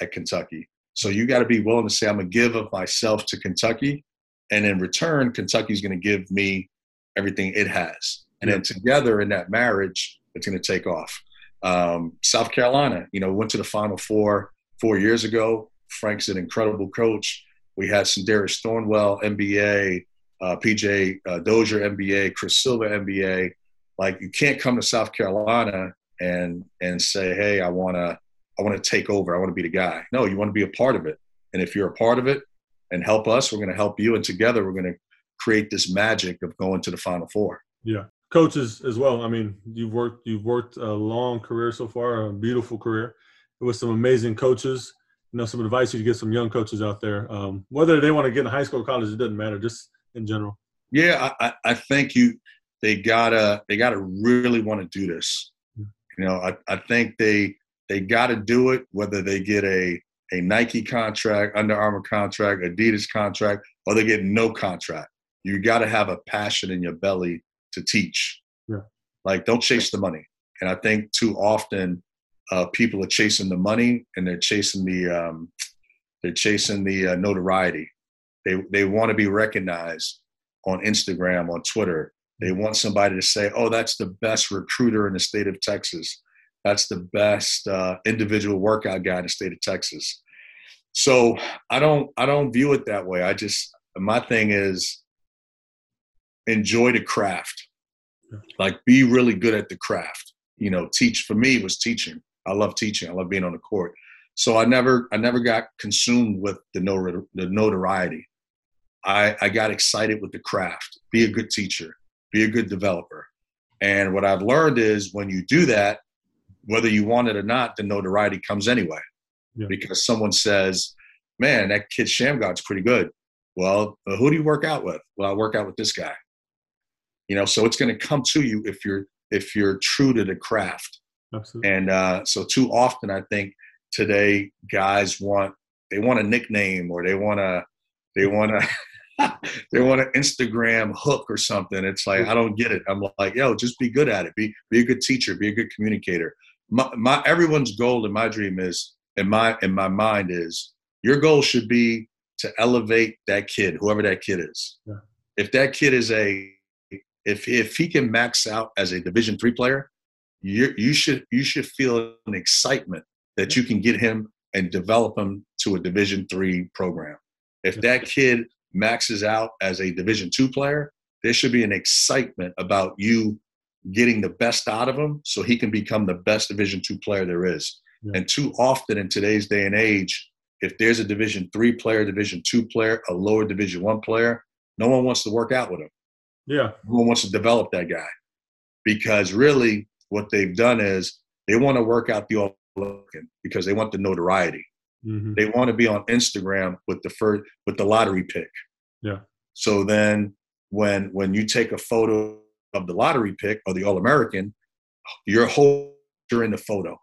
at Kentucky. So you got to be willing to say, I'm gonna give of myself to Kentucky, and in return, Kentucky's going to give me everything it has, and yeah. then together in that marriage, it's going to take off. Um, South Carolina, you know, went to the Final Four four years ago. Frank's an incredible coach. We had Sindarius Thornwell, NBA, uh, PJ uh, Dozier NBA, Chris Silva NBA. Like you can't come to South Carolina and and say, hey, I want to I want to take over. I want to be the guy. No, you want to be a part of it. And if you're a part of it and help us, we're going to help you. And together, we're going to create this magic of going to the Final Four. Yeah, coaches as well. I mean, you've worked you've worked a long career so far, a beautiful career with some amazing coaches. You know, some advice you get some young coaches out there. Um, whether they want to get in high school or college, it doesn't matter. Just in general? Yeah, I, I think you they gotta they gotta really want to do this. You know, I, I think they they gotta do it whether they get a a Nike contract, Under Armour contract, Adidas contract, or they get no contract. You got to have a passion in your belly to teach. Yeah. Like, don't chase the money. And I think too often uh, people are chasing the money and they're chasing the um, they're chasing the uh, notoriety. They they want to be recognized on Instagram, on Twitter. They want somebody to say, "Oh, that's the best recruiter in the state of Texas." That's the best uh, individual workout guy in the state of Texas. So I don't I don't view it that way. I just my thing is enjoy the craft. Like be really good at the craft. You know, teach for me was teaching. I love teaching. I love being on the court. So I never I never got consumed with the notor- the notoriety. I, I got excited with the craft. Be a good teacher. Be a good developer. And what I've learned is when you do that, whether you want it or not, the notoriety comes anyway. Yeah. Because someone says, man, that kid Shammgod's pretty good. Well, uh, who do you work out with? Well, I work out with this guy. You know, so it's going to come to you if you're if you're true to the craft. Absolutely. And uh, so too often, I think today guys want they want a nickname or they want to they want to they want an Instagram hook or something. It's like I don't get it. I'm like, yo, just be good at it. Be be a good teacher. Be a good communicator. My, my everyone's goal and my dream is in my in my mind is your goal should be to elevate that kid, whoever that kid is. Yeah. If that kid is a if if he can max out as a Division three player, you you should you should feel an excitement that you can get him and develop him to a Division three program. If that kid maxes out as a Division two player, there should be an excitement about you getting the best out of him so he can become the best Division two player there is. Yeah. And too often in today's day and age, if there's a Division three player, Division two player, a lower Division one player, no one wants to work out with him. Yeah, no one wants to develop that guy because really what they've done is they want to work out the all because they want the notoriety. Mm-hmm. They want to be on Instagram with the first with the lottery pick. Yeah. So then when when you take a photo of the lottery pick or the All American, your whole you're in the photo.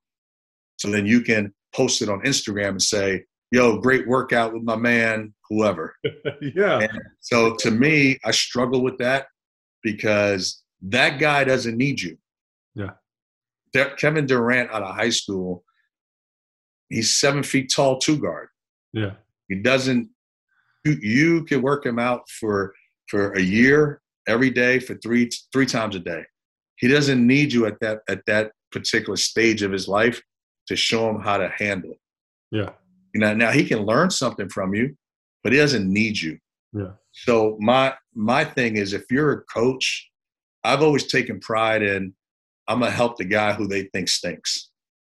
So then you can post it on Instagram and say, "Yo, great workout with my man, whoever." yeah. And so to me, I struggle with that because that guy doesn't need you. Yeah. Kevin Durant out of high school he's seven feet tall, two guard. Yeah. He doesn't. You, you can work him out for for a year every day for three three times a day. He doesn't need you at that at that particular stage of his life to show him how to handle it. Yeah. You know, now he can learn something from you, but he doesn't need you. Yeah. So my my thing is if you're a coach, I've always taken pride in I'm gonna help the guy who they think stinks.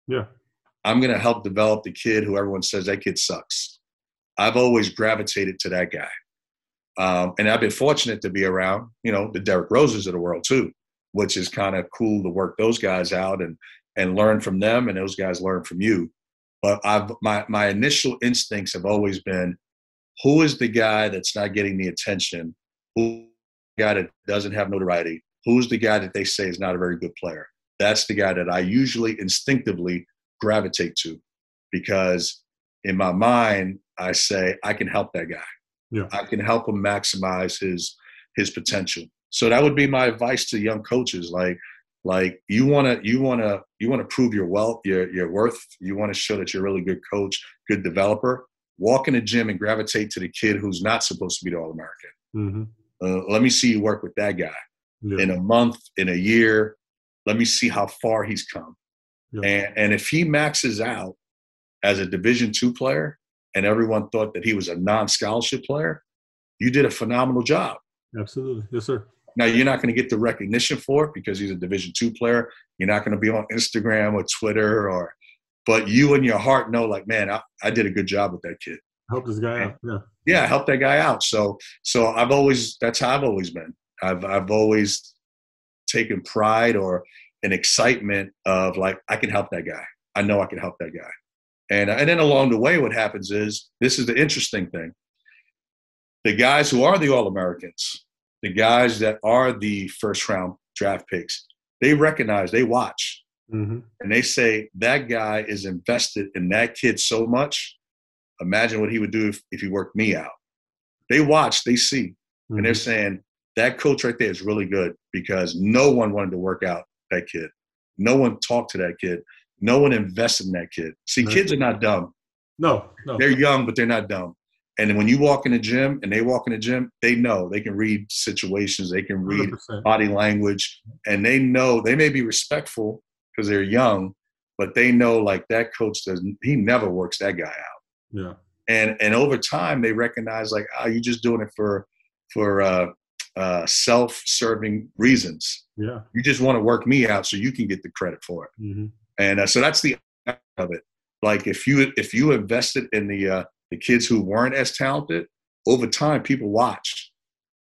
Yeah. I'm going to help develop the kid who everyone says that kid sucks. I've always gravitated to that guy. Um, and I've been fortunate to be around, you know, the Derrick Roses of the world too, which is kind of cool to work those guys out and and learn from them, and those guys learn from you. But I've my my initial instincts have always been, who is the guy that's not getting the attention? Who the guy that doesn't have notoriety? Who's the guy that they say is not a very good player? That's the guy that I usually instinctively gravitate to because in my mind i say i can help that guy. Yeah. i can help him maximize his his potential. So that would be my advice to young coaches like like you want to you want to you want to prove your wealth your your worth. You want to show that you're a really good coach good developer. Walk in the gym and gravitate to the kid who's not supposed to be the all-american. Mm-hmm. uh, let me see you work with that guy. Yeah. in a month in a year let me see how far he's come yeah. And, and if he maxes out as a Division two player, and everyone thought that he was a non-scholarship player, you did a phenomenal job. Absolutely, yes, sir. Now you're not going to get the recognition for it because he's a Division two player. You're not going to be on Instagram or Twitter or, but you in your heart know, like, man, I, I did a good job with that kid. Help this guy out. Yeah. Yeah, help that guy out. So, so I've always that's how I've always been. I've I've always taken pride or an excitement of like I can help that guy. I know I can help that guy. And and then along the way, what happens is this is the interesting thing. The guys who are the All Americans, the guys that are the first round draft picks, they recognize, they watch, mm-hmm. and they say that guy is invested in that kid so much. Imagine what he would do if, if he worked me out. They watch, they see, mm-hmm. and they're mm-hmm. saying that coach right there is really good because no one wanted to work out that kid. No one talked to that kid. No one invested in that kid. See, kids are not dumb. No, no. They're young, but they're not dumb. And when you walk in the gym and they walk in the gym, they know they can read situations, they can read 100%. body language, and they know they may be respectful because they're young, but they know like that coach doesn't. He never works that guy out. Yeah. And and over time they recognize like, oh, you're just doing it for for uh, uh, self-serving reasons. Yeah. You just want to work me out so you can get the credit for it. Mm-hmm. And uh, so that's the of it. Like if you if you invested in the uh, the kids who weren't as talented, over time people watched,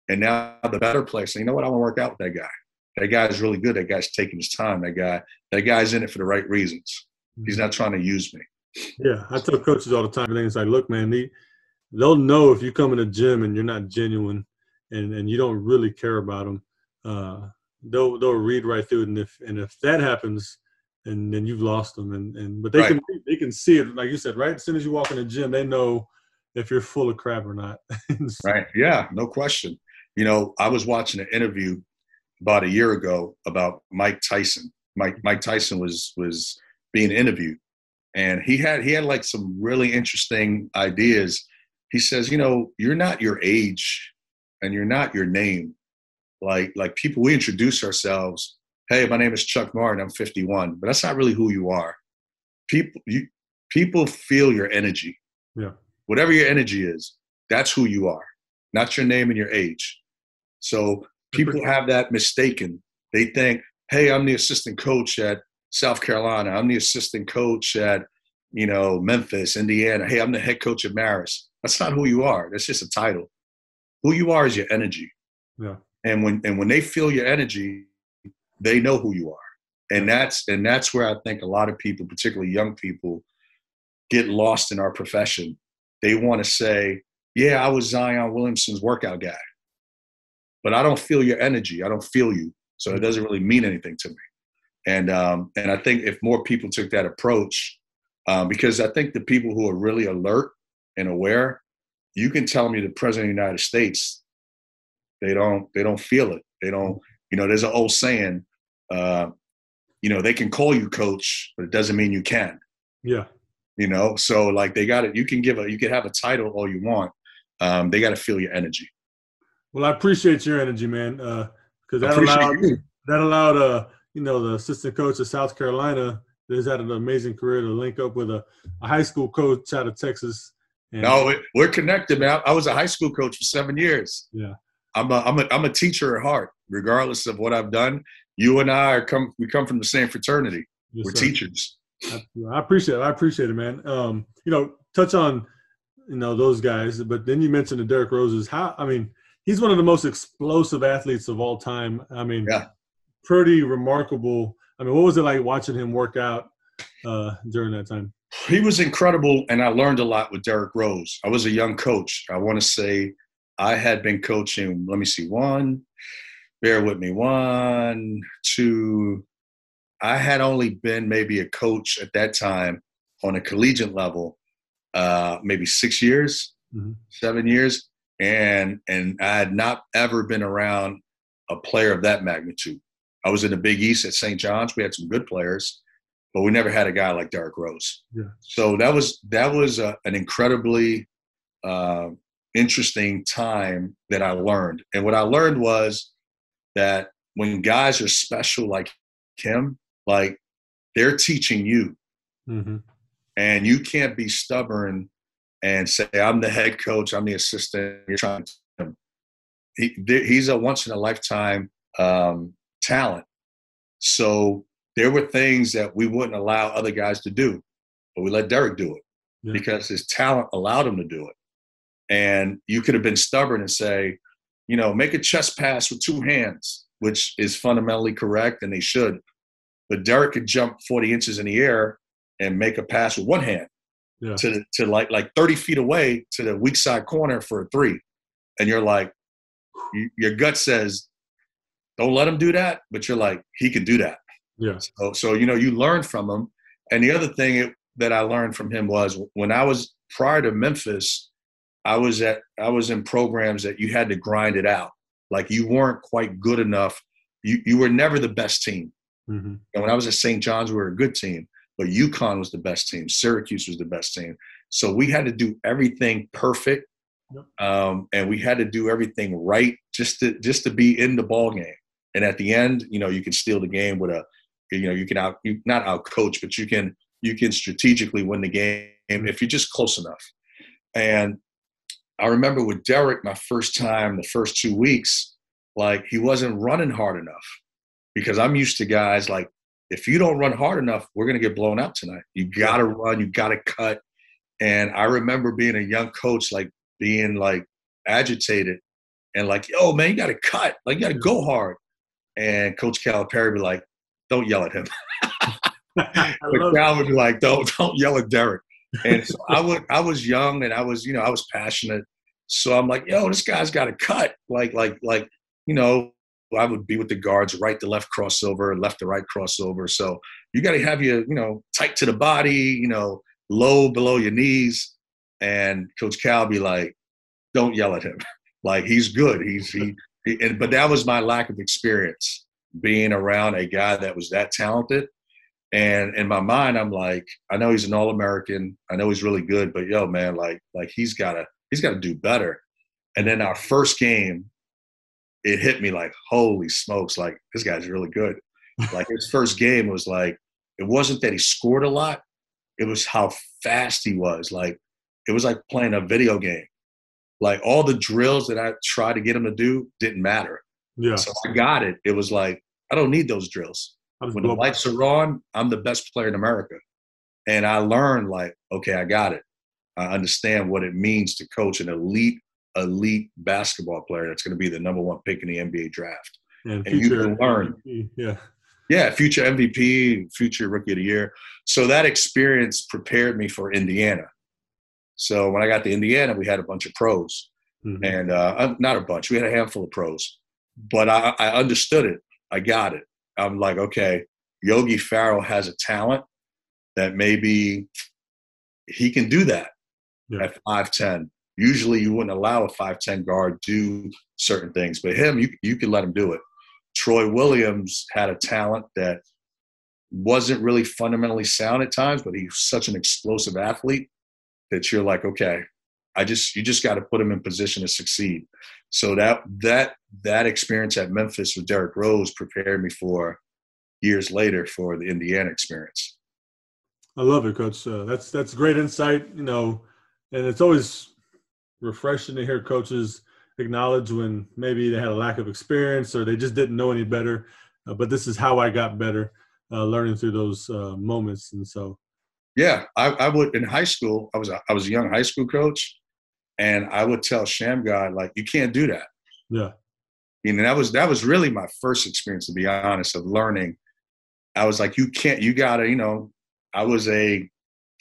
and now the better say, you know what, I want to work out with that guy. That guy's really good. That guy's taking his time. That guy that guy's in it for the right reasons. He's not trying to use me. Yeah, I tell coaches all the time. Things like, look, man, they they'll know if you come in the gym and you're not genuine, and and you don't really care about them. Uh, they'll they'll read right through it, and if and if that happens, and then you've lost them. And and but they Right. can they can see it, like you said, right as soon as you walk in the gym, they know if you're full of crap or not. Right. Yeah, no question. You know, I was watching an interview about a year ago about Mike Tyson. Mike Mike Tyson was was being interviewed and he had he had like some really interesting ideas. He says, you know, you're not your age and you're not your name. Like like people we introduce ourselves, hey, my name is Chuck Martin, I'm 51, but that's not really who you are. People you people feel your energy. Yeah. Whatever your energy is, that's who you are, not your name and your age. So people have that mistaken. They think, hey, I'm the assistant coach at South Carolina. I'm the assistant coach at, you know, Memphis, Indiana. Hey, I'm the head coach at Marist. That's not who you are. That's just a title. Who you are is your energy. yeah, And when and when they feel your energy, they know who you are. And that's and that's where I think a lot of people, particularly young people, get lost in our profession. They want to say, "Yeah, I was Zion Williamson's workout guy." But I don't feel your energy. I don't feel you. So it doesn't really mean anything to me. And um, and I think if more people took that approach, um, because I think the people who are really alert and aware, you can tell me the president of the United States, they don't they don't feel it. They don't. You know, there's an old saying, uh, you know, they can call you coach, but it doesn't mean you can. yeah, You know, so like they got it. You can give a you can have a title all you want. Um, they got to feel your energy. Well, I appreciate your energy, man, because that allowed you. that allowed uh you know the assistant coach of South Carolina that's had an amazing career to link up with a, a high school coach out of Texas. And, No, it- we're connected, man. I was a high school coach for seven years. Yeah. I'm a, I'm a, I'm a teacher at heart, regardless of what I've done. You and I are come, we come from the same fraternity. yes, We're sir. teachers. I, I appreciate it. I appreciate it, man. Um, you know, touch on you know those guys, but then you mentioned the Derrick Roses. How I mean, he's one of the most explosive athletes of all time. I mean, Yeah. pretty remarkable. I mean, what was it like watching him work out uh, during that time? He was incredible, and I learned a lot with Derrick Rose. I was a young coach. I want to say I had been coaching, let me see, one, bear with me, one, two. I had only been maybe a coach at that time on a collegiate level, uh, maybe six years, Mhm. seven years, and and I had not ever been around a player of that magnitude. I was in the Big East at St. John's. We had some good players, but we never had a guy like Derrick Rose. Yeah. So that was that was a, an incredibly uh, interesting time that I learned. And what I learned was that when guys are special like him, like they're teaching you, Mm-hmm. and you can't be stubborn and say, "I'm the head coach, I'm the assistant." You're trying to. He, he's a once in a lifetime um, talent. So there were things that we wouldn't allow other guys to do, but we let Derrick do it Yeah. because his talent allowed him to do it. And you could have been stubborn and say, you know, make a chest pass with two hands, which is fundamentally correct, and they should. But Derrick could jump 40 inches in the air and make a pass with one hand Yeah. to to like like 30 feet away to the weak side corner for a three, and you're like, you, your gut says, don't let him do that, but you're like, he can do that. Yeah. So, so you know, you learn from him. And the other thing it, that I learned from him was when I was prior to Memphis, I was at I was in programs that you had to grind it out. Like you weren't quite good enough. You you were never the best team. Mm-hmm. And when I was at St. John's, we were a good team, but UConn was the best team. Syracuse was the best team. So we had to do everything perfect, Yep. um, and we had to do everything right just to just to be in the ball game. And at the end, you know, you can steal the game with a you know you can out you not out coach, but you can you can strategically win the game if you're just close enough. And I remember with Derrick, my first time, the first two weeks, like he wasn't running hard enough because I'm used to guys like if you don't run hard enough, we're gonna get blown out tonight. You gotta run, you gotta cut. And I remember being a young coach, like being like agitated and like, yo, man, you gotta cut, like you gotta go hard. And Coach Calipari be like, don't yell at him. but Cal would be like, don't don't yell at Derrick. And so I would I was young and I was, you know, I was passionate. So I'm like, yo, this guy's got a cut. Like, like, like, you know, I would be with the guards, right to left crossover, left to right crossover. So you got to have your, you know, tight to the body, you know, low below your knees. And Coach Cal be like, don't yell at him. like he's good. He's he, he and, but that was my lack of experience being around a guy that was that talented. And in my mind, I'm like, I know he's an All American. I know he's really good, but yo, man, like, like he's gotta, he's gotta do better. And then our first game, it hit me like, holy smokes, like this guy's really good. like his first game was like, it wasn't that he scored a lot, it was how fast he was. Like it was like playing a video game. Like all the drills that I tried to get him to do didn't matter. Yeah. So I got it. It was like, I don't need those drills. When the lights are on, I'm the best player in America. And I learned like, okay, I got it. I understand what it means to coach an elite elite basketball player that's going to be the number one pick in the NBA draft. And, and you can learn. MVP, yeah. Yeah, future MVP, future rookie of the year. So that experience prepared me for Indiana. So when I got to Indiana, we had a bunch of pros, mm-hmm. and uh, not a bunch. We had a handful of pros, but I, I understood it. I got it. I'm like, okay, Yogi Ferrell has a talent that maybe he can do that yeah. at five ten usually you wouldn't allow a 5'10 guard do certain things, but him, you, you can let him do it. Troy Williams had a talent that wasn't really fundamentally sound at times, but he's such an explosive athlete that you're like, okay, I just you just got to put him in position to succeed. So that that that experience at Memphis with Derrick Rose prepared me for years later for the Indiana experience. I love it, Coach. Uh, that's that's great insight. You know, and it's always refreshing to hear coaches acknowledge when maybe they had a lack of experience or they just didn't know any better. Uh, but this is how I got better, uh, learning through those uh, moments. And so, yeah, I, I, would in high school. I was a, I was a young high school coach, and I would tell Shammgod like, "You can't do that." Yeah, and that was that was really my first experience, to be honest, of learning. I was like, "You can't. You gotta. You know, I was a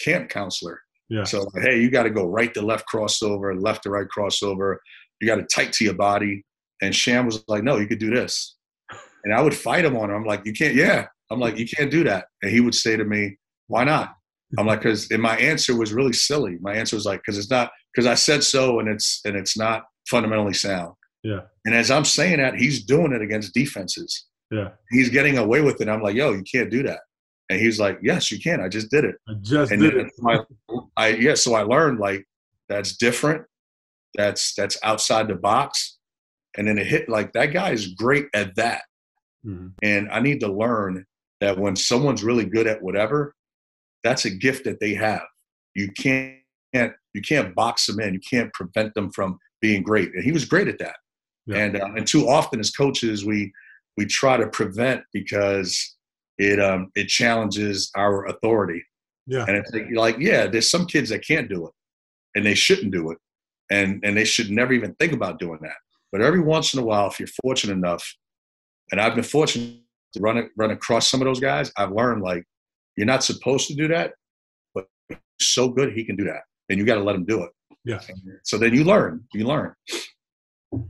camp counselor, yeah. So hey, you got to go right to left crossover, left to right crossover. You got to tight to your body. And Sham was like, no, you could do this. And I would fight him on it. I'm like, you can't. Yeah. I'm like, you can't do that. And he would say to me, why not? I'm like, because and my answer was really silly. My answer was like, because it's not because I said so, and it's and it's not fundamentally sound. Yeah. And as I'm saying that, he's doing it against defenses. Yeah. He's getting away with it. I'm like, yo, you can't do that. And he's like, "Yes, you can. I just did it. I just and did it." My, I yeah. So I learned like that's different. That's that's outside the box. And then it hit like that guy is great at that. Mm-hmm. And I need to learn that when someone's really good at whatever, that's a gift that they have. You can't you can't box them in. You can't prevent them from being great. And he was great at that. Yeah. And uh, and too often as coaches we we try to prevent because it um it challenges our authority. Yeah. And it's like, like, yeah, there's some kids that can't do it and they shouldn't do it. And and they should never even think about doing that. But every once in a while, if you're fortunate enough, and I've been fortunate to run run across some of those guys, I've learned like you're not supposed to do that, but so good he can do that. And you got to let him do it. Yeah. So then you learn. You learn. You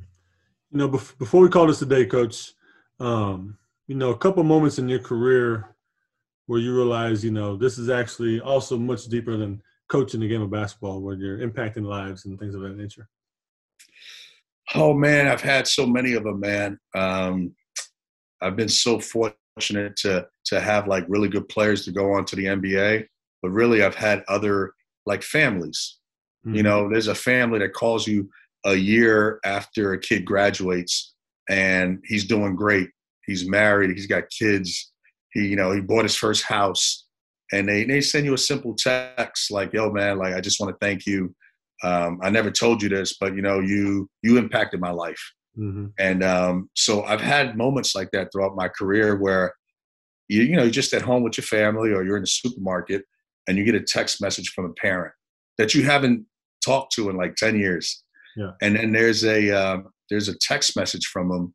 know, before we call this a day, Coach, um, you know, a couple moments in your career where you realize, you know, this is actually also much deeper than coaching the game of basketball, where you're impacting lives and things of that nature? Oh man, I've had so many of them, man. Um, I've been so fortunate to to have like really good players to go on to the NBA, but really I've had other like families. Mm-hmm. You know, there's a family that calls you a year after a kid graduates and he's doing great he's married, he's got kids, he, you know, he bought his first house, and they they send you a simple text like, "Yo, man, like I just want to thank you. Um, I never told you this, but you know, you you impacted my life." Mm-hmm. And um, so I've had moments like that throughout my career where you you know you're just at home with your family or you're in the supermarket and you get a text message from a parent that you haven't talked to in like 10 years. Yeah. and then there's a uh, there's a text message from them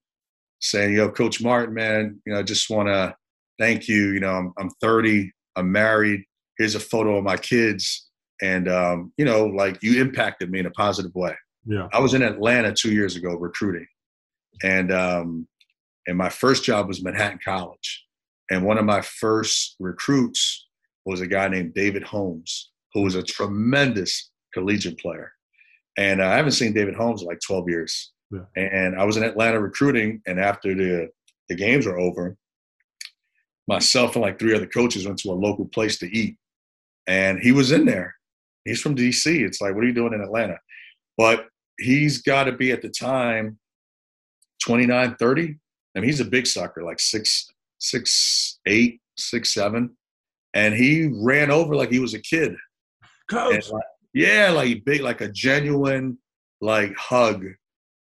saying yo coach martin man you know i just want to thank you. You know I'm, I'm 30 i'm married. Here's a photo of my kids. And um, you know like you impacted me in a positive way yeah i was in atlanta two years ago recruiting and um, and my first job was manhattan college and one of my first recruits was a guy named David Holmes, who was a tremendous collegiate player. And uh, I haven't seen David Holmes in like 12 years. Yeah. And I was in Atlanta recruiting, and after the, the games were over, myself and like three other coaches went to a local place to eat. And he was in there. He's from DC. It's like, what are you doing in Atlanta? But he's got to be at the time 29, 30. I mean, he's a big sucker, like six, six eight, six seven, and he ran over like he was a kid. Coach. Like, yeah, like big, like a genuine like hug,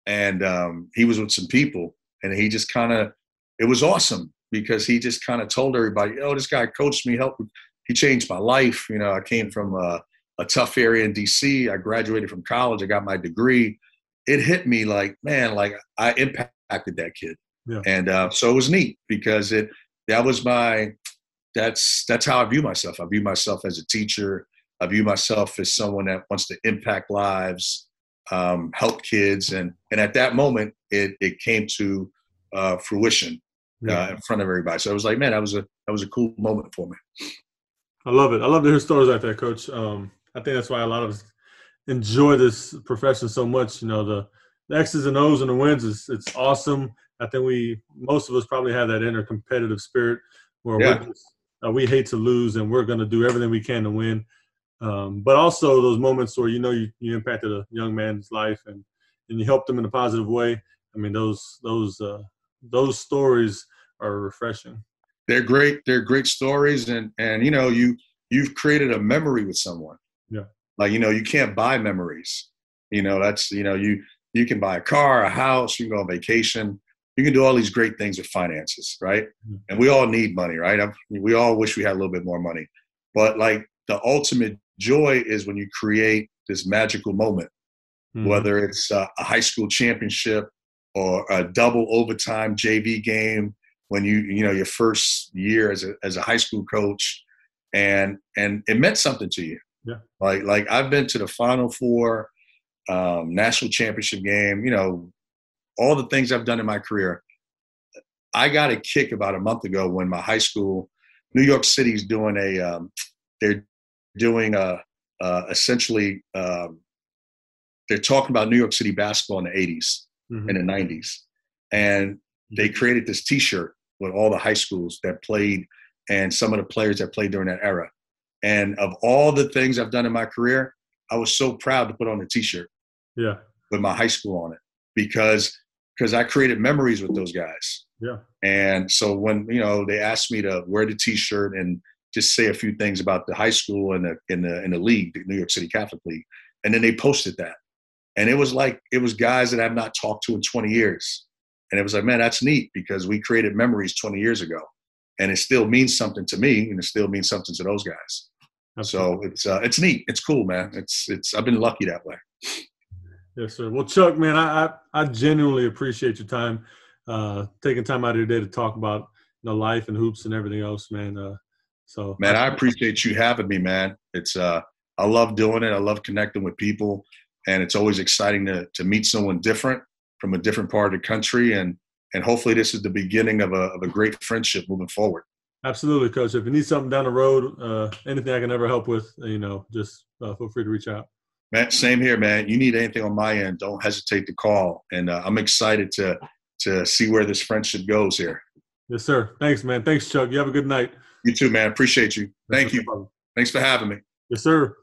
and um, he was with some people, and he just kind of, it was awesome because he just kind of told everybody, "Oh, this guy coached me, helped, he changed my life." You know, I came from a, a tough area in D.C. I graduated from college. I got my degree. It hit me like, man, like I impacted that kid. Yeah. And uh, so it was neat because it that was my that's that's how I view myself. I view myself as a teacher. I view myself as someone that wants to impact lives, um, help kids, and and at that moment, it it came to uh, fruition uh, yeah. in front of everybody. So it was like, man, that was a that was a cool moment for me. I love it. I love to hear stories like that, Coach. Um, I think that's why a lot of us enjoy this profession so much. You know, the, the X's and O's and the wins is it's awesome. I think we most of us probably have that inner competitive spirit where yeah. just, uh, we hate to lose and we're going to do everything we can to win. Um, but also those moments where you know you, you impacted a young man's life and and you helped them in a positive way. I mean those those uh, those stories are refreshing. They're great. They're great stories, and and you know you you've created a memory with someone. Yeah. Like you know you can't buy memories. You know that's you know you you can buy a car, a house, you can go on vacation, you can do all these great things with finances, right? Mm-hmm. And we all need money, right? I we all wish we had a little bit more money, but like the ultimate joy is when you create this magical moment, mm-hmm. whether it's a, a high school championship or a double overtime JV game when you you know your first year as a as a high school coach, and and it meant something to you. Yeah. Like like I've been to the Final Four, um, national championship game. You know, all the things I've done in my career. I got a kick about a month ago when my high school, New York City's doing a, um, they're doing a, uh, essentially, um, they're talking about New York City basketball in the 80s mm-hmm. and the 90s. And they created this t shirt with all the high schools that played and some of the players that played during that era. And of all the things I've done in my career, I was so proud to put on a t shirt. Yeah. With my high school on it because because I created memories with those guys. Yeah. And so when you know they asked me to wear the T-shirt and just say a few things about the high school and the in the in the league, the New York City Catholic League, and then they posted that, and it was like it was guys that I've not talked to in 20 years, and it was like, man, that's neat because we created memories 20 years ago, and it still means something to me, and it still means something to those guys. So it's uh, it's neat, it's cool, man. It's it's I've been lucky that way. Yes, sir. Well, Chuck, man, I I, I genuinely appreciate your time, uh, taking time out of your day to talk about you know life and hoops and everything else, man. Uh, so, man, I appreciate you having me, man. It's uh, I love doing it. I love connecting with people, and it's always exciting to to meet someone different from a different part of the country, and and hopefully this is the beginning of a of a great friendship moving forward. Absolutely, coach. If you need something down the road, uh, anything I can ever help with, you know, just uh, feel free to reach out. Man, same here, man. You need anything on my end, don't hesitate to call. And uh, I'm excited to to see where this friendship goes here. Yes, sir. Thanks, man. Thanks, Chuck. You have a good night. You too, man. Appreciate you. Thank you. Thanks for having me. Yes, sir.